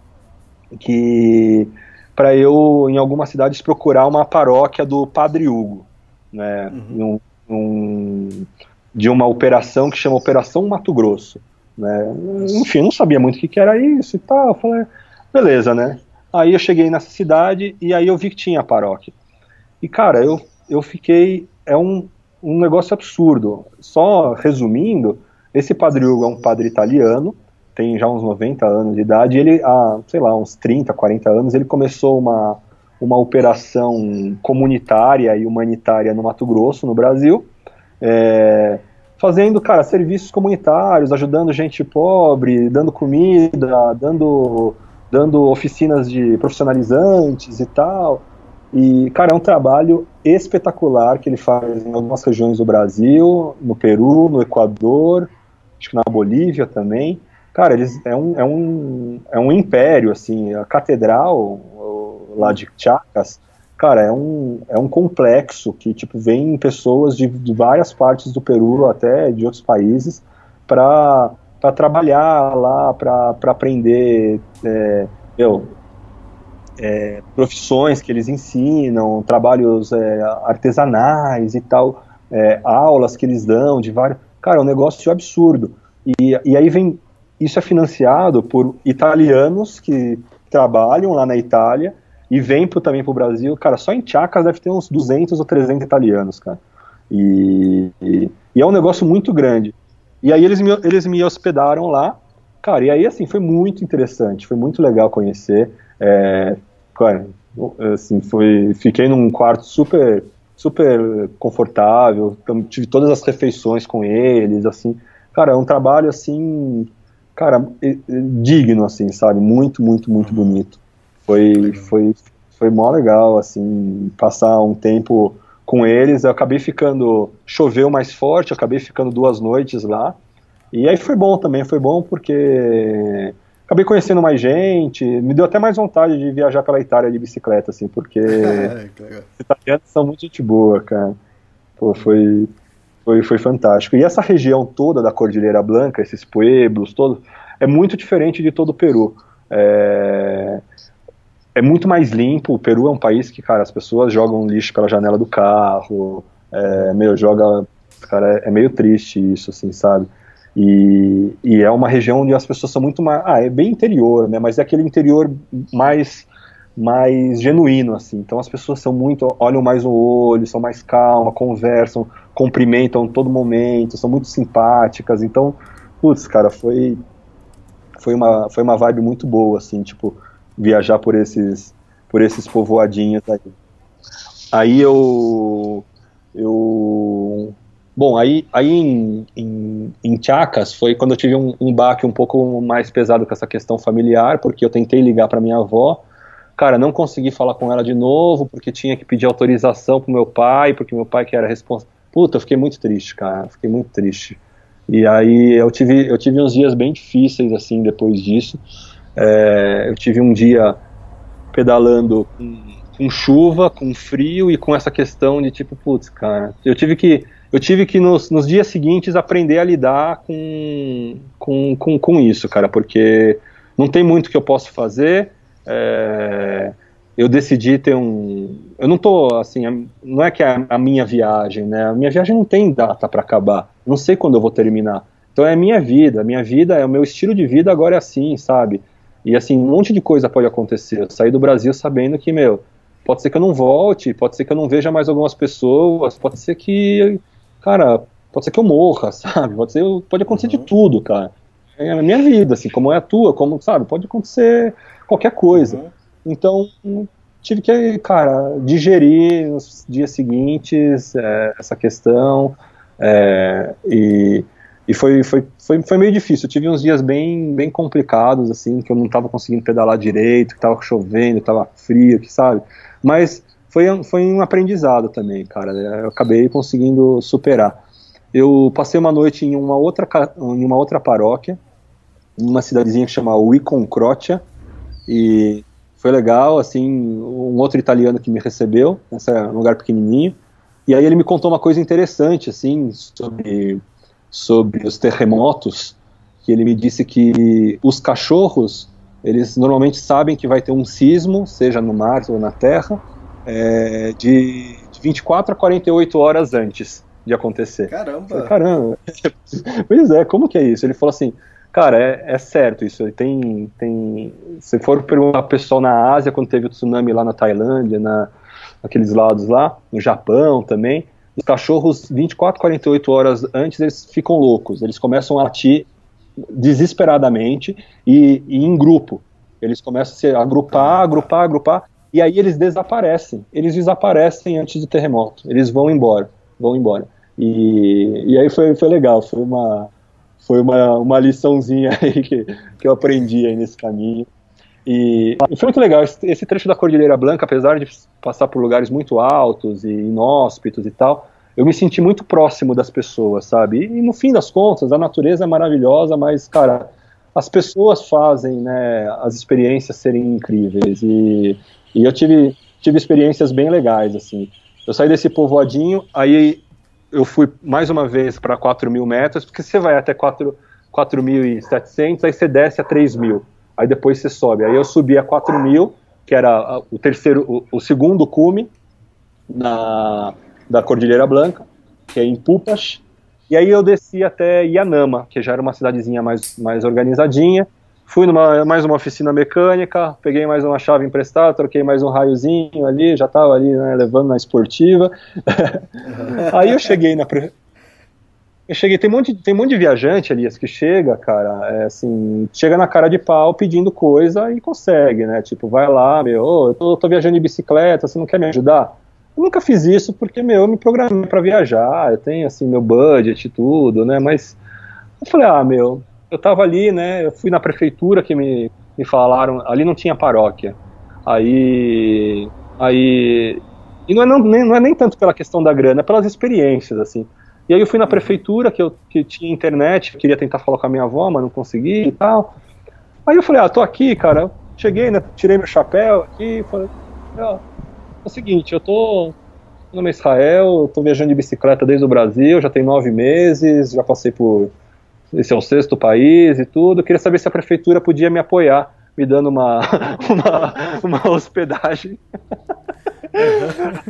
que para eu, em algumas cidades, procurar uma paróquia do Padre Hugo, né, um, um, de uma operação que chama Operação Mato Grosso. Né. Enfim, não sabia muito o que, que era isso e tal. Eu falei, beleza, né? Aí eu cheguei nessa cidade e aí eu vi que tinha a paróquia. E, cara, eu, eu fiquei. É um, um negócio absurdo. Só resumindo, esse padre Hugo é um padre italiano, tem já uns 90 anos de idade, ele, há, sei lá, uns 30, 40 anos, ele começou uma, uma operação comunitária e humanitária no Mato Grosso, no Brasil, é, fazendo, cara, serviços comunitários, ajudando gente pobre, dando comida, dando, dando oficinas de profissionalizantes e tal. E, cara, é um trabalho espetacular que ele faz em algumas regiões do Brasil, no Peru, no Equador, acho que na Bolívia também. Cara, eles é um, é um, é um império, assim, a catedral lá de Chacas, cara, é um, é um complexo que, tipo, vem pessoas de, de várias partes do Peru, até de outros países, para trabalhar lá, para aprender, é, meu, é, profissões que eles ensinam, trabalhos é, artesanais e tal, é, aulas que eles dão de vários. Cara, é um negócio absurdo. E, e aí vem. Isso é financiado por italianos que trabalham lá na Itália e vêm pro, também para o Brasil. Cara, só em Chacas deve ter uns 200 ou 300 italianos, cara. E, e, e é um negócio muito grande. E aí eles me, eles me hospedaram lá, cara, e aí assim, foi muito interessante, foi muito legal conhecer. É, cara, assim, foi, fiquei num quarto super super confortável, tive todas as refeições com eles, assim, cara, é um trabalho assim, cara, digno, assim, sabe, muito, muito, muito bonito. Foi, foi, foi mó legal, assim, passar um tempo com eles. Eu acabei ficando, choveu mais forte, acabei ficando duas noites lá. E aí foi bom também, foi bom porque acabei conhecendo mais gente, me deu até mais vontade de viajar pela Itália de bicicleta, assim, porque os italianos são muito gente boa, cara. Pô, foi, foi, foi fantástico. E essa região toda da Cordilheira Blanca, esses pueblos todos, é muito diferente de todo o Peru. É, é muito mais limpo. O Peru é um país que, cara, as pessoas jogam lixo pela janela do carro, é, meio, joga. Cara, é, é meio triste isso, assim, sabe? E, e, é uma região onde as pessoas são muito mais. Ah, é bem interior, né? Mas é aquele interior mais mais genuíno, assim. Então as pessoas são muito. olham mais no olho, são mais calmas, conversam, cumprimentam todo momento, são muito simpáticas. Então, putz, cara, foi. Foi uma, foi uma vibe muito boa, assim, tipo, viajar por esses, por esses povoadinhos aí. Aí eu. Bom, aí, aí em, em, em Chacas foi quando eu tive um, um baque um pouco mais pesado com essa questão familiar, porque eu tentei ligar para minha avó, cara, não consegui falar com ela de novo, porque tinha que pedir autorização pro meu pai, porque meu pai que era responsável. Puta, eu fiquei muito triste, cara, fiquei muito triste. E aí eu tive, eu tive uns dias bem difíceis, assim, depois disso. É, eu tive um dia pedalando com, com chuva, com frio e com essa questão de tipo, putz, cara, eu tive que eu tive que nos, nos dias seguintes aprender a lidar com, com, com, com, isso, cara, porque não tem muito que eu possa fazer. É, eu decidi ter um. Eu não tô assim, não é que é a minha viagem, né? A minha viagem não tem data para acabar. Não sei quando eu vou terminar. Então é a minha vida, a minha vida é o meu estilo de vida agora é assim, sabe? E assim, um monte de coisa pode acontecer. Eu saí do Brasil sabendo que, meu, pode ser que eu não volte, pode ser que eu não veja mais algumas pessoas, pode ser que cara, pode ser que eu morra, sabe? Pode, ser, pode acontecer uhum. de tudo, cara. É a minha vida, assim, como é a tua, como, sabe? Pode acontecer qualquer coisa. Uhum. Então, tive que, cara, digerir nos dias seguintes é, essa questão. É, e e foi, foi, foi, foi meio difícil. Eu tive uns dias bem, bem complicados, assim, que eu não estava conseguindo pedalar direito, que estava chovendo, estava frio, que sabe? Mas foi, foi um aprendizado também, cara. Né? Eu acabei conseguindo superar. Eu passei uma noite em uma outra, em uma outra paróquia, numa cidadezinha que chama Wiconcrotia, e foi legal, assim, um outro italiano que me recebeu, nesse lugar pequenininho, e aí ele me contou uma coisa interessante, assim, sobre, sobre os terremotos, que ele me disse que os cachorros eles normalmente sabem que vai ter um sismo, seja no mar ou na terra, é, de, de 24 a 48 horas antes de acontecer. Caramba! Caramba! pois é, como que é isso? Ele falou assim, cara, é, é certo isso. Tem, tem. Se for perguntar pessoal na Ásia, quando teve o tsunami lá na Tailândia, na, naqueles lados lá, no Japão também, os cachorros 24, 48 horas antes eles ficam loucos, eles começam a latir desesperadamente e, e em grupo. Eles começam a se agrupar, agrupar, agrupar, e aí eles desaparecem. Eles desaparecem antes do terremoto. Eles vão embora, vão embora. E, e aí foi, foi legal, foi uma, foi uma, uma liçãozinha aí que, que eu aprendi aí nesse caminho. E, e foi muito legal, esse, esse, trecho da Cordilheira Blanca, apesar de passar por lugares muito altos e inóspitos e tal, eu me senti muito próximo das pessoas, sabe? E, e no fim das contas, a natureza é maravilhosa, mas, cara, as pessoas fazem né, as experiências serem incríveis. E, e eu tive, tive experiências bem legais, assim. Eu saí desse povoadinho, aí eu fui mais uma vez para 4 mil metros, porque você vai até 4.700, aí você desce a 3 mil, aí depois você sobe. Aí eu subi a 4 mil, que era o terceiro, o, o segundo cume na, da Cordilheira Blanca, que é em Pupas, e aí eu desci até Yanama, que já era uma cidadezinha mais, mais organizadinha, Fui numa mais uma oficina mecânica, peguei mais uma chave emprestada, troquei mais um raiozinho ali, já estava ali né, levando na esportiva. Aí eu cheguei na pre... eu cheguei, tem um monte, tem um monte de viajante ali que chega, cara, é assim, chega na cara de pau pedindo coisa e consegue, né? Tipo, vai lá, meu, oh, eu tô, tô viajando de bicicleta, você não quer me ajudar? Eu nunca fiz isso porque, meu, eu me programei para viajar, eu tenho, assim, meu budget e tudo, né? Mas eu falei, ah, meu, eu estava ali, né? Eu fui na prefeitura que me, me falaram, ali não tinha paróquia. Aí, aí e não é, não, nem, não é nem tanto pela questão da grana, é pelas experiências, assim. E aí eu fui na prefeitura, que eu que tinha internet, queria tentar falar com a minha avó, mas não consegui e tal. Aí eu falei, ah, tô aqui, cara. cheguei, né, tirei meu chapéu aqui, falei, ó, é o seguinte, eu tô meu nome é Israel, tô viajando de bicicleta desde o Brasil, já tem nove meses, já passei por esse é o sexto país e tudo. queria saber se a prefeitura podia me apoiar, me dando uma, uma, uma hospedagem.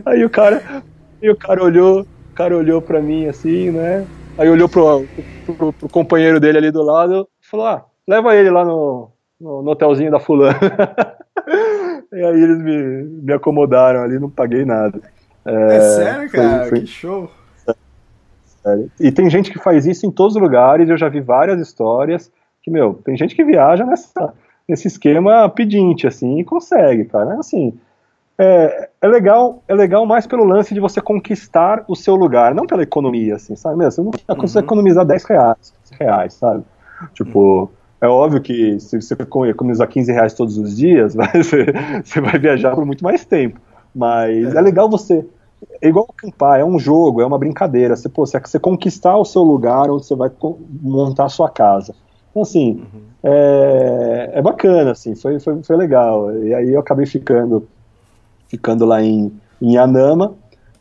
Aí o cara, e o cara olhou, o cara olhou para mim assim, né? Aí olhou pro, pro, pro, companheiro dele ali do lado e falou: Ah, leva ele lá no, no, no hotelzinho da fulana. e aí eles me, me acomodaram ali, não paguei nada. É, é sério, cara? Foi, foi... Que show! E tem gente que faz isso em todos os lugares, eu já vi várias histórias que, meu, tem gente que viaja nessa, nesse esquema pedinte, assim, e consegue, cara. Assim, é, é, legal, é legal mais pelo lance de você conquistar o seu lugar, não pela economia, assim, sabe? Meu, você não consegue uhum. economizar 10 reais, reais, sabe? Tipo, uhum. é óbvio que se você economizar 15 reais todos os dias, você, você vai viajar por muito mais tempo. Mas é, é legal você é igual acampar, é um jogo, é uma brincadeira. Você, pô, você, você conquistar o seu lugar onde você vai montar a sua casa. Então, assim, uhum. é, é bacana, assim, foi, foi, foi legal. E aí eu acabei ficando, ficando lá em, em Yanama,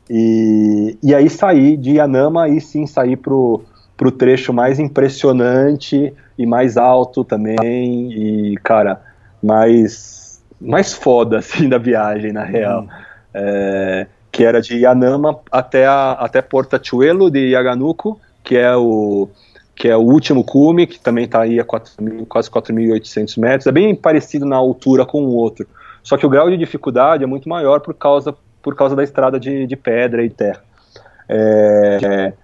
e, e aí saí de Yanama e sim saí pro, pro trecho mais impressionante e mais alto também, e, cara, mais, mais foda, assim, da viagem, na real. Uhum. É, que era de Yanama até, a, até Portachuelo de Yaganuco, que é o que é o último cume, que também está aí a 4, quase 4.800 metros. É bem parecido na altura com o outro. Só que o grau de dificuldade é muito maior por causa, por causa da estrada de, de pedra e terra. É,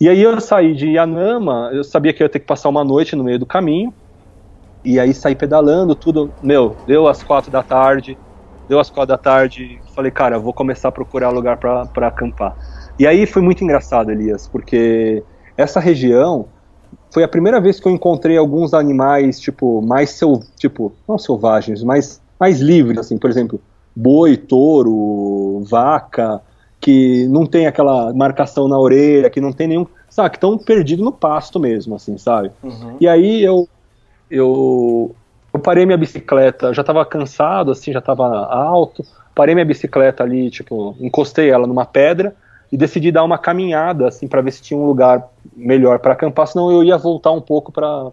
e aí eu saí de Yanama, eu sabia que ia ter que passar uma noite no meio do caminho, e aí saí pedalando, tudo, meu, deu às quatro da tarde, deu às quatro da tarde, falei, cara, vou começar a procurar lugar para acampar. E aí foi muito engraçado, Elias, porque essa região foi a primeira vez que eu encontrei alguns animais, tipo, mais seu, tipo, não selvagens, mas mais livres, assim, por exemplo, boi, touro, vaca, que não tem aquela marcação na orelha, que não tem nenhum, sabe, que estão perdidos no pasto mesmo, assim, sabe? Uhum. E aí eu, eu parei minha bicicleta, já estava cansado, assim, já estava alto, parei minha bicicleta ali, tipo, encostei ela numa pedra e decidi dar uma caminhada, assim, para ver se tinha um lugar melhor para acampar, senão eu ia voltar um pouco para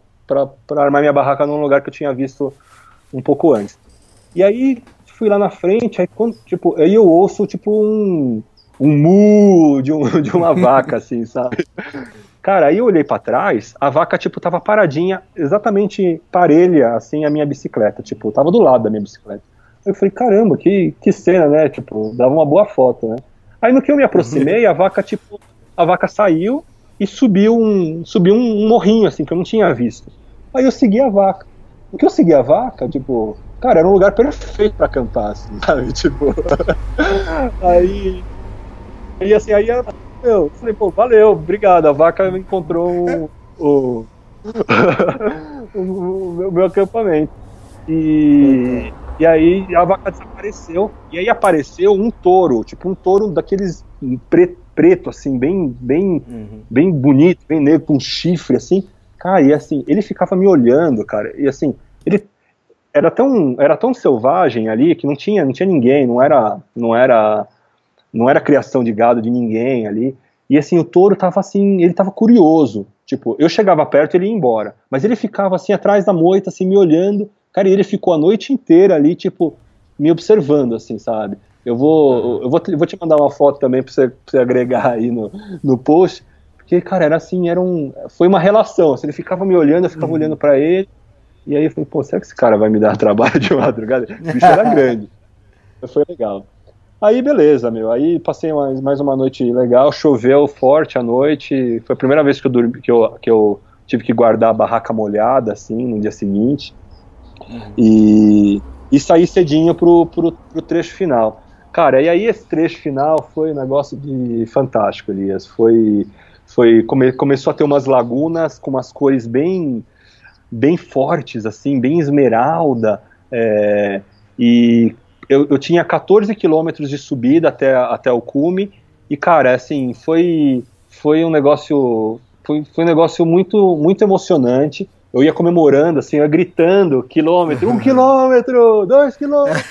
armar minha barraca num lugar que eu tinha visto um pouco antes. E aí fui lá na frente, aí quando, tipo, aí eu ouço tipo um, um mu de, um, de uma vaca, assim, sabe? Cara, aí eu olhei para trás, a vaca, tipo, tava paradinha, exatamente parelha, assim, a minha bicicleta, tipo, tava do lado da minha bicicleta. Eu falei, caramba, que, que cena, né? Tipo, dava uma boa foto, né? Aí no que eu me aproximei, a vaca, tipo, a vaca saiu e subiu um, subiu um morrinho, assim, que eu não tinha visto. Aí eu segui a vaca. No que eu segui a vaca, tipo, cara, era um lugar perfeito para acampar, assim, sabe? Tipo, aí, e assim, aí eu falei, pô, valeu, obrigado, a vaca encontrou o, o, o meu acampamento. E, e aí a vaca desapareceu, e aí apareceu um touro, tipo um touro daqueles preto, preto assim, bem, bem, uhum. bem bonito, bem negro, com chifre, assim. Cara, e assim, ele ficava me olhando, cara, e assim, ele era tão, era tão selvagem ali que não tinha, não tinha ninguém, não era, não era, não era criação de gado de ninguém ali. E assim, o touro tava assim, ele tava curioso. Tipo, eu chegava perto ele ia embora. Mas ele ficava assim atrás da moita, assim, me olhando. Cara, e ele ficou a noite inteira ali, tipo, me observando, assim, sabe? Eu vou, eu vou, eu vou te mandar uma foto também pra você, pra você agregar aí no, no post. Porque, cara, era assim, era um. Foi uma relação. Assim, ele ficava me olhando, eu ficava uhum. olhando para ele. E aí eu falei, pô, será que esse cara vai me dar trabalho de madrugada? O bicho era grande. Foi legal. Aí beleza, meu. Aí passei mais, mais uma noite legal, choveu forte à noite. Foi a primeira vez que eu dormi, que eu, que eu tive que guardar a barraca molhada, assim, no dia seguinte. Uhum. E, e saí cedinho pro, pro, pro trecho final. Cara, e aí esse trecho final foi um negócio de fantástico, Elias. Foi, foi come, começou a ter umas lagunas com umas cores bem, bem fortes, assim, bem esmeralda. É, e eu, eu tinha 14 quilômetros de subida até, até o cume, e cara, assim, foi, foi um negócio. Foi, foi um negócio muito, muito emocionante. Eu ia comemorando, assim, eu ia gritando, quilômetro, um quilômetro, dois quilômetros.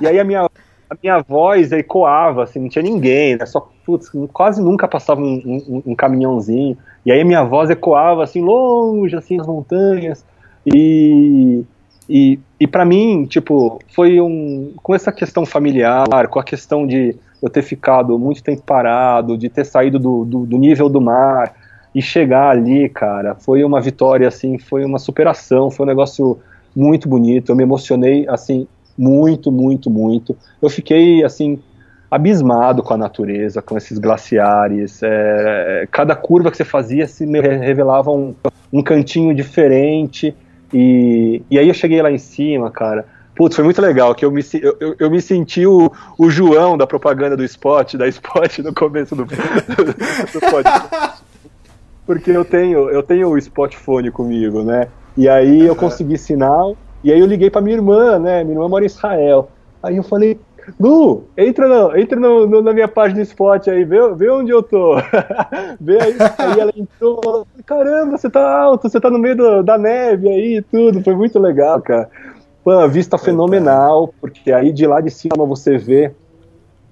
e aí a minha, a minha voz ecoava, assim, não tinha ninguém, né? Só, putz, quase nunca passava um, um, um, caminhãozinho. E aí a minha voz ecoava, assim, longe, assim, nas montanhas. E, e, e para mim, tipo, foi um. Com essa questão familiar, com a questão de eu ter ficado muito tempo parado, de ter saído do, do, do nível do mar e chegar ali, cara, foi uma vitória, assim, foi uma superação, foi um negócio muito bonito. Eu me emocionei, assim, muito, muito, muito. Eu fiquei, assim, abismado com a natureza, com esses glaciares. É, cada curva que você fazia se revelava um, um cantinho diferente. E, e aí eu cheguei lá em cima, cara. Putz, foi muito legal, que eu me, eu, eu, eu me senti o, o João da propaganda do Spot, da Spot no começo do, do podcast. Porque eu tenho, eu tenho o Spot Fone comigo, né? E aí eu consegui sinal, e aí eu liguei pra minha irmã, né? Minha irmã mora em Israel. Aí eu falei, Lu, entra, no, entra no, no, na minha página Spot aí, vê, vê onde eu tô. vê aí. Aí ela entrou falou, caramba, você tá alto, você tá no meio do, da neve aí e tudo. Foi muito legal, cara. Pô, vista fenomenal, porque aí de lá de cima você vê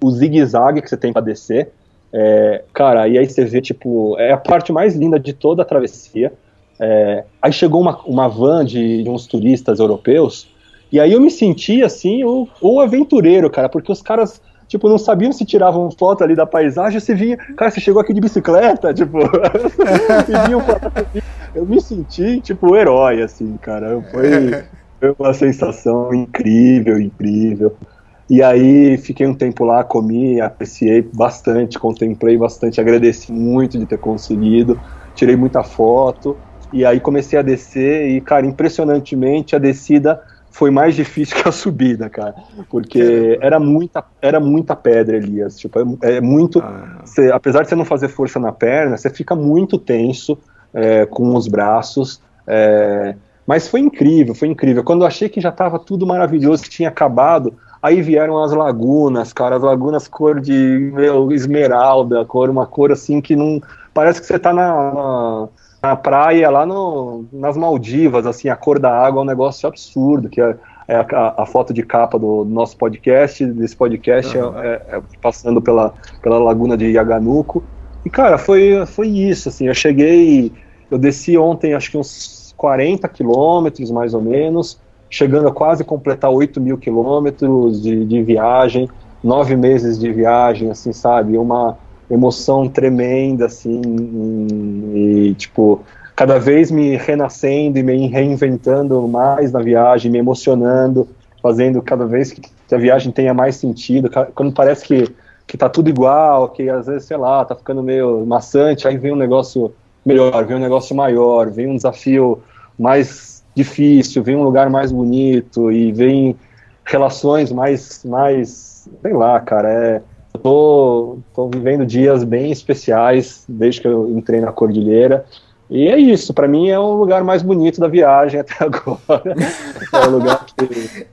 o zigue-zague que você tem pra descer. É, cara, e aí você vê, tipo, é a parte mais linda de toda a travessia. É, aí chegou uma, uma van de, de uns turistas europeus e aí eu me senti assim, o, o aventureiro, cara, porque os caras, tipo, não sabiam se tiravam foto ali da paisagem, você vinha, cara, você chegou aqui de bicicleta, tipo, e vinham Eu me senti, tipo, herói, assim, cara. Foi, foi uma sensação incrível, incrível. E aí fiquei um tempo lá, comi, apreciei bastante, contemplei bastante, agradeci muito de ter conseguido, tirei muita foto, e aí comecei a descer, e, cara, impressionantemente a descida foi mais difícil que a subida, cara. Porque era muita, era muita pedra, Elias. Tipo, é, é muito. Ah. Cê, apesar de você não fazer força na perna, você fica muito tenso é, com os braços. É, mas foi incrível, foi incrível. Quando eu achei que já estava tudo maravilhoso, que tinha acabado, aí vieram as lagunas, cara, as lagunas cor de meu, esmeralda, cor, uma cor assim que não. Parece que você está na, na na praia lá no, nas Maldivas, assim, a cor da água é um negócio absurdo, que é, é a, a, foto de capa do, do, nosso podcast, desse podcast uhum. é, é, passando pela, pela laguna de Yaganuco, e cara, foi, foi isso, assim, eu cheguei, eu desci ontem acho que uns 40 quilômetros, mais ou menos, chegando a quase completar 8 mil quilômetros de, de viagem, nove meses de viagem, assim, sabe? Uma emoção tremenda, assim, e, tipo, cada vez me renascendo e me reinventando mais na viagem, me emocionando, fazendo cada vez que a viagem tenha mais sentido, quando parece que, que tá tudo igual, que às vezes, sei lá, tá ficando meio maçante, aí vem um negócio melhor, vem um negócio maior, vem um desafio mais difícil, vem um lugar mais bonito e vem relações mais, mais sei lá, cara, é, tô, tô vivendo dias bem especiais desde que eu entrei na Cordilheira e é isso, para mim é o lugar mais bonito da viagem até agora. é o lugar que,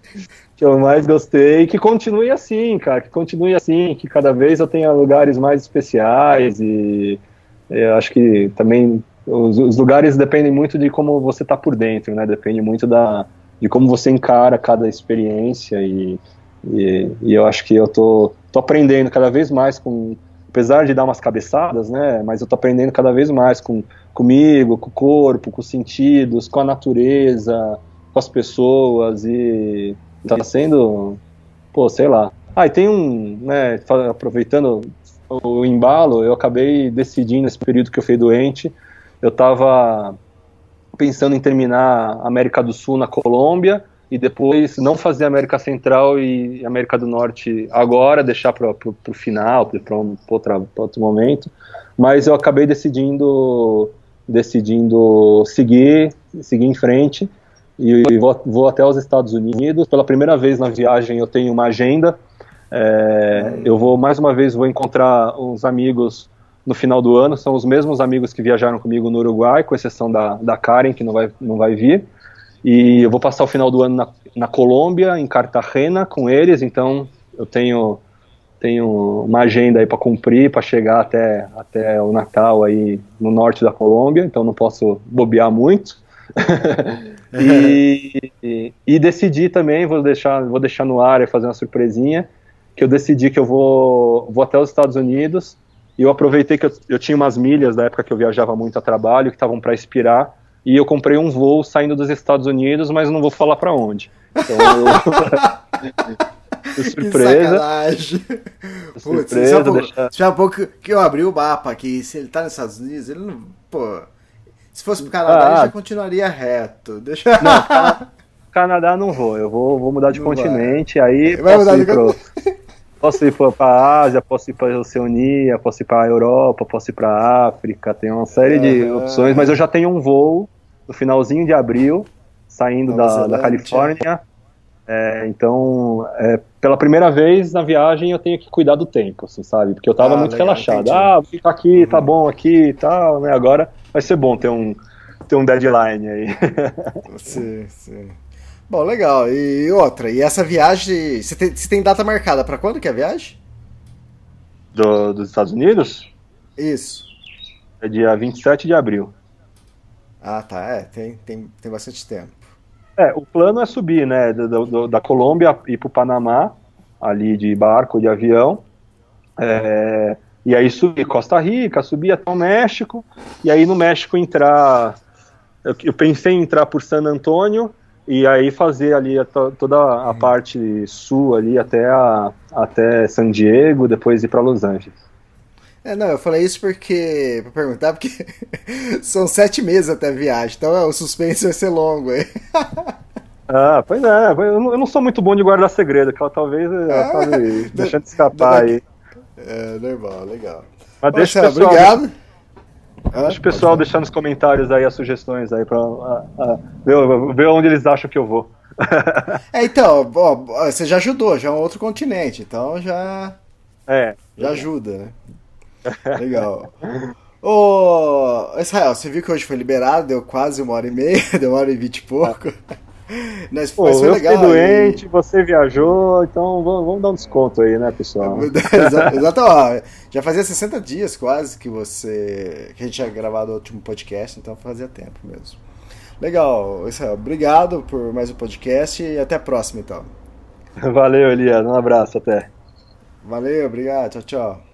que eu mais gostei, que continue assim, cara, que continue assim, que cada vez eu tenha lugares mais especiais e eu acho que também os, os lugares dependem muito de como você está por dentro, né? Depende muito da, de como você encara cada experiência e, e, e, eu acho que eu tô, tô aprendendo cada vez mais com, apesar de dar umas cabeçadas, né? Mas eu tô aprendendo cada vez mais com comigo, com o corpo, com os sentidos, com a natureza, com as pessoas e tá sendo, pô, sei lá. Ah, e tem um, né? Aproveitando o embalo, eu acabei decidindo nesse período que eu fui doente, eu estava pensando em terminar América do Sul na Colômbia e depois não fazer América Central e América do Norte agora, deixar para o final, para um, outro momento. Mas eu acabei decidindo decidindo seguir, seguir em frente e, e vou, vou até os Estados Unidos. Pela primeira vez na viagem eu tenho uma agenda é, eu vou mais uma vez vou encontrar uns amigos no final do ano, são os mesmos amigos que viajaram comigo no Uruguai, com exceção da, da Karen, que não vai, não vai vir. E eu vou passar o final do ano na, na Colômbia, em Cartagena, com eles, então eu tenho, tenho uma agenda aí para cumprir, para chegar até, até o Natal aí no norte da Colômbia, então não posso bobear muito. e, e, e decidi também, vou deixar, vou deixar no ar e fazer uma surpresinha, que eu decidi que eu vou, vou até os Estados Unidos e eu aproveitei que eu, eu tinha umas milhas da época que eu viajava muito a trabalho que estavam para expirar e eu comprei um voo saindo dos Estados Unidos, mas não vou falar para onde. Então, eu... surpresa. Que surpresa, Putz, deixa... já há pouco que eu abri o mapa aqui, se ele tá nos Estados Unidos, ele não. Pô. Se fosse pro Canadá, ah, ele já continuaria reto. Deixa... Não, Canadá não vou, eu vou, vou mudar de não continente, vai. aí vai posso ir, pro, posso ir para a Ásia, posso ir para a Oceania, posso ir para a Europa, posso ir para a África, tem uma série de opções, mas eu já tenho um voo no finalzinho de abril, saindo da, da Califórnia, é, então, é, pela primeira vez na viagem eu tenho que cuidar do tempo, assim, sabe? Porque eu tava ah, muito legal, relaxado. Entendi. Ah, vou ficar aqui, uhum. tá bom aqui e tal, né? Agora vai ser bom ter um, ter um deadline aí. Sim, sim. Bom, legal. E outra, e essa viagem, você tem, você tem data marcada para quando que é a viagem? Do, dos Estados Unidos? Isso. É dia 27 de abril. Ah, tá. É, tem, tem, tem bastante tempo. É, o plano é subir, né, do, do, da Colômbia ir pro Panamá, ali de barco, de avião. É, e aí subir Costa Rica, subir até o México, e aí no México entrar. Eu, eu pensei em entrar por San Antônio, e aí fazer ali a, toda a uhum. parte sul ali até, a, até San Diego, depois ir para Los Angeles. É, não, eu falei isso porque. pra perguntar, porque são sete meses até a viagem, então é, o suspense vai ser longo aí. ah, pois é, eu não sou muito bom de guardar segredo, que ela talvez ah, sabe, deixando escapar aí. É, normal, legal. Mas deixa o pessoal, obrigado. Deixa o pessoal deixar nos comentários aí as sugestões aí pra ver, ver onde eles acham que eu vou. é, então, ó, você já ajudou, já é um outro continente, então já. É. Já ajuda, né? Legal. Ô, Israel, você viu que hoje foi liberado, deu quase uma hora e meia, deu uma hora e vinte e pouco. Mas, Pô, mas foi eu legal. fiquei doente, você viajou, então vamos, vamos, dar um desconto aí, né, pessoal? exato, exato ó, já fazia 60 dias quase que você que a gente tinha gravado o último podcast, então fazia tempo mesmo. Legal, Israel, obrigado por mais um podcast e até a próxima, então. Valeu, Elias, um abraço, até. Valeu, obrigado, tchau, tchau.